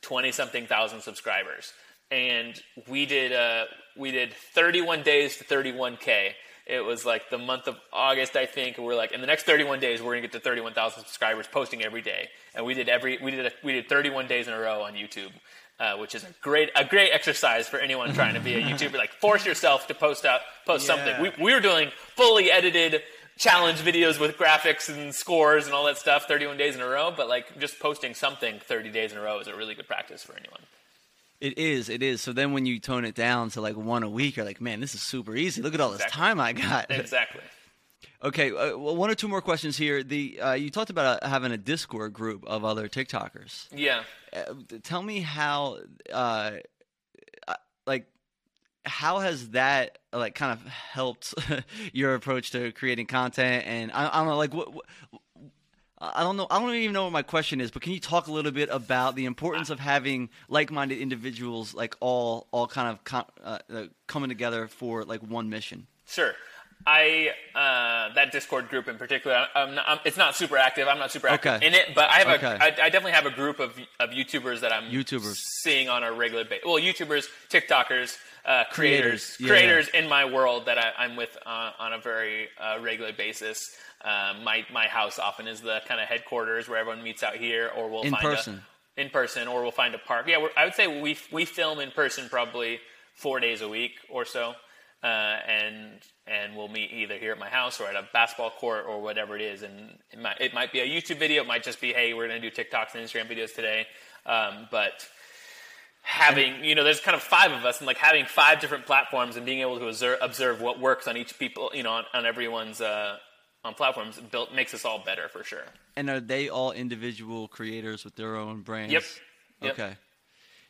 twenty something thousand subscribers, and we did uh, we did 31 days to 31k. It was like the month of August, I think. and We're like, in the next 31 days, we're gonna get to 31,000 subscribers, posting every day. And we did every we did a, we did 31 days in a row on YouTube, uh, which is a great a great exercise for anyone trying to be a *laughs* YouTuber. Like, force yourself to post out post Yeah. something. We, we were doing fully edited challenge videos with graphics and scores and all that stuff 31 days in a row but like just posting something 30 days in a row is a really good practice for anyone it is, it is. So then when you tone it down to like one a week, you're like, man, this is super easy. Look at all this time I got. *laughs* exactly okay, uh, well, one or two more questions here. The uh, you talked about uh, having a Discord group of other TikTokers. yeah Uh, tell me how, uh, uh, like, how has that like kind of helped *laughs* your approach to creating content? And I, I don't know, like, what, what I don't know. I don't even know what my question is, but can you talk a little bit about the importance of having like-minded individuals, like all, all kind of com- uh, uh, coming together for like one mission? Sure. I uh, that Discord group in particular, I'm not, I'm, it's not super active. I'm not super active Okay. in it, but I have Okay. a, I, I definitely have a group of of YouTubers that I'm YouTubers. seeing on a regular basis. Well, YouTubers, TikTokers, uh, creators, Creators, yeah, creators in my world that I, I'm with uh, on a very uh, regular basis. Um, my my house often is the kind of headquarters where everyone meets out here, or we'll In find person. a, in person, or we'll find a park. Yeah, we're, I would say we we film in person probably four days a week or so, uh, and and we'll meet either here at my house or at a basketball court or whatever it is. And it might it might be a YouTube video, it might just be hey, we're going to do TikToks and Instagram videos today, um, but having you know there's kind of five of us and like having five different platforms and being able to observe, observe what works on each people you know on, on everyone's uh, on platforms built makes us all better for sure And are they all individual creators with their own brands? Yep. Yep.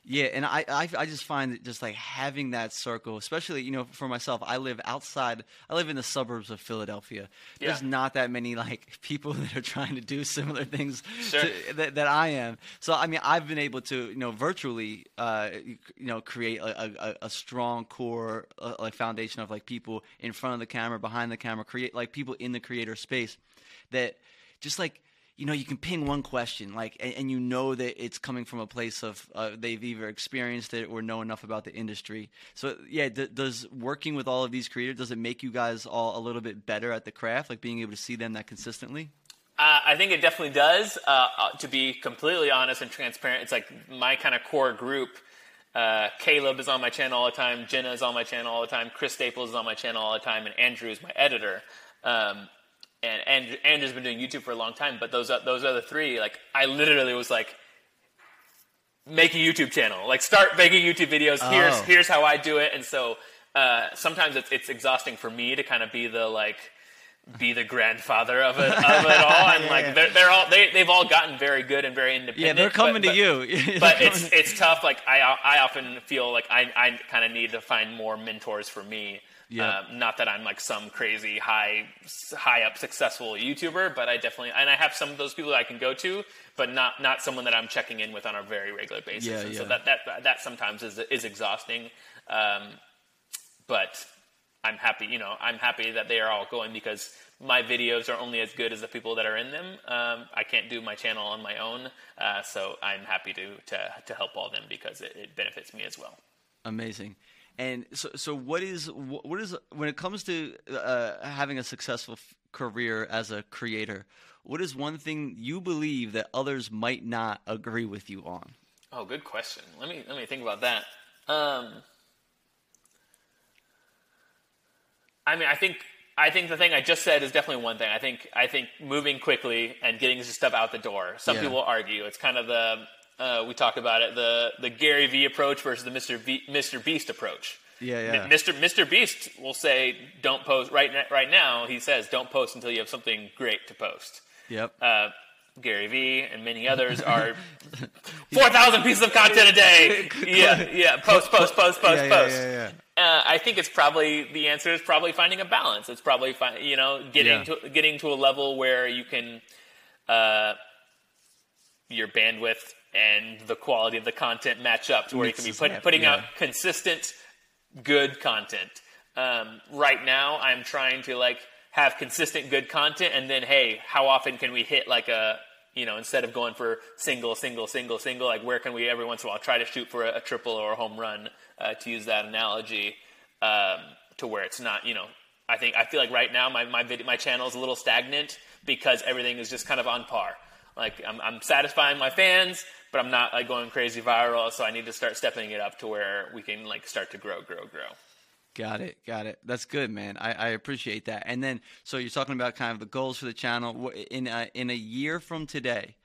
Yeah, and I, I I just find that just like having that circle, especially you know for myself, I live outside. I live in the suburbs of Philadelphia. There's Yeah. not that many like *laughs* people that are trying to do *laughs* similar things Sure. to, that, that I am. So I mean, I've been able to you know virtually uh, you know create a, a, a strong core uh, like foundation of like people in front of the camera, behind the camera, create like people in the creator space that just like you know you can ping one question like and, and you know that it's coming from a place of uh, they've either experienced it or know enough about the industry so yeah d- does working with all of these creators does it make you guys all a little bit better at the craft like being able to see them that consistently Uh, I think it definitely does. Uh, uh, to be completely honest and transparent, it's like my kind of core group. Uh, Caleb is on my channel all the time. Jenna is on my channel all the time. Chris Staples is on my channel all the time, and Andrew is my editor. Um, and Andrew, Andrew's been doing YouTube for a long time, but those those other three, like I literally was like, make a YouTube channel, like start making YouTube videos. Here's Oh. here's how I do it, and so uh, sometimes it's it's exhausting for me to kind of be the like be the grandfather of it of it all, *laughs* and like Yeah. they're they're all they they've all gotten very good and very independent. yeah they're coming but- to but- you *laughs* but it's it's tough. Like I I often feel like I I kind of need to find more mentors for me. Yeah. Um, not that I'm like some crazy high high up successful YouTuber, but I definitely and I have some of those people that I can go to, but not not someone that I'm checking in with on a very regular basis. Yeah, and so that that that sometimes is is exhausting. Um, but I'm happy, you know, I'm happy that they are all going because my videos are only as good as the people that are in them. Um, I can't do my channel on my own, uh, so I'm happy to, to to help all them because it, it benefits me as well. Amazing. And so, so what is what is when it comes to uh, having a successful f- career as a creator? What is one thing you believe that others might not agree with you on? Oh, good question. Let me let me think about that. Um, I mean, I think I think the thing I just said is definitely one thing. I think I think moving quickly and getting this stuff out the door. Some Yeah. people argue it's kind of the uh, we talk about it the the Gary V approach versus the Mr. V, Mr. Beast approach. Yeah, yeah. Mr. Mr. Beast will say, "Don't post right right now." He says, "Don't post until you have something great to post." Yep. uh, Gary Vee and many others *laughs* are *laughs* four thousand pieces of content a day. *laughs* Yeah, yeah. Post, post, post, post, yeah, post. yeah, yeah. Uh, I think it's probably the answer is probably finding a balance. It's probably fi- you know getting to getting to a level where you can uh, your bandwidth and the quality of the content match up to where you can be put, putting yeah. out consistent good content. Um, right now, I'm trying to like have consistent good content, and then hey, how often can we hit like a you know instead of going for single, single, single, single, like where can we every once in a while try to shoot for a, a triple or a home run uh, to use that analogy um, to where it's not you know. I think I feel like right now my my video, my channel is a little stagnant because everything is just kind of on par. Like I'm, I'm satisfying my fans, but I'm not like going crazy viral. So I need to start stepping it up to where we can like start to grow, grow, grow. Got it. Got it. That's good, man. I, I appreciate that. And then, so you're talking about kind of the goals for the channel in a, in a year from today.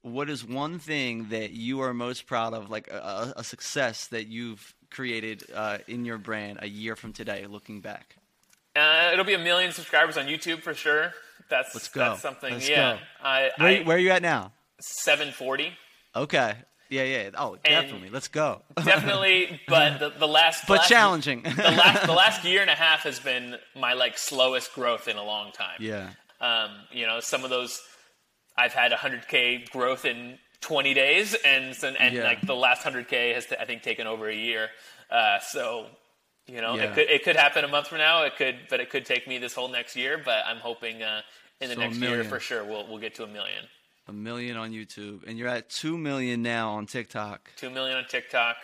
What is one thing that you are most proud of, like a, a a success that you've created uh, in your brand a year from today, looking back? Uh, it'll be a million subscribers on YouTube for sure. That's Let's go. That's something. Let's yeah, go. I, Where, I where are you at now? 740 Okay. Yeah, yeah. Oh, definitely. Let's go. *laughs* definitely, but the, the last but last- challenging. the last *laughs* the last year and a half has been my like slowest growth in a long time. yeah. Um, you know, some of those I've had 100k growth in 20 days, and and Yeah. like the last 100k has I think taken over a year. Uh, so you know, Yeah. it could it could happen a month from now. It could, but it could take me this whole next year. But I'm hoping uh, in the So next year for sure we'll we'll get to a million. A million on YouTube, and you're at two million now on TikTok. Two million on TikTok.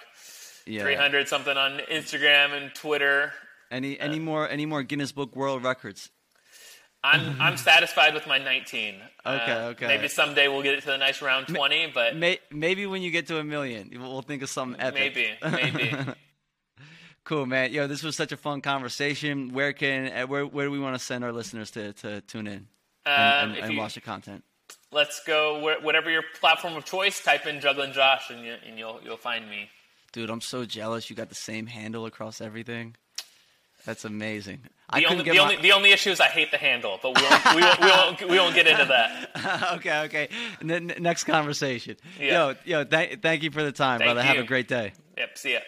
Yeah. 300 something on Instagram and Twitter. Any any more any more Guinness Book World Records? I'm I'm satisfied with my 19. *laughs* Okay, Uh, okay. Maybe someday we'll get it to the nice round 20, but May, maybe when you get to a million, we'll we'll think of something epic. maybe, maybe. *laughs* Cool, man. Yo, this was such a fun conversation. Where can uh, where where do we want to send our listeners to to tune in and, Um, and, and you- watch the content? Let's go where, whatever your platform of choice. Type in Juggling Josh, and, you, and you'll you'll find me. Dude, I'm so jealous. You got the same handle across everything. That's amazing. The I only the get only the only issue is I hate the handle, but we won't we won't, we won't, we won't get into that. *laughs* okay, okay. N- next conversation. Yeah. Yo, yo, th- thank you for the time, Thank brother. Have a great day. Yep. See ya.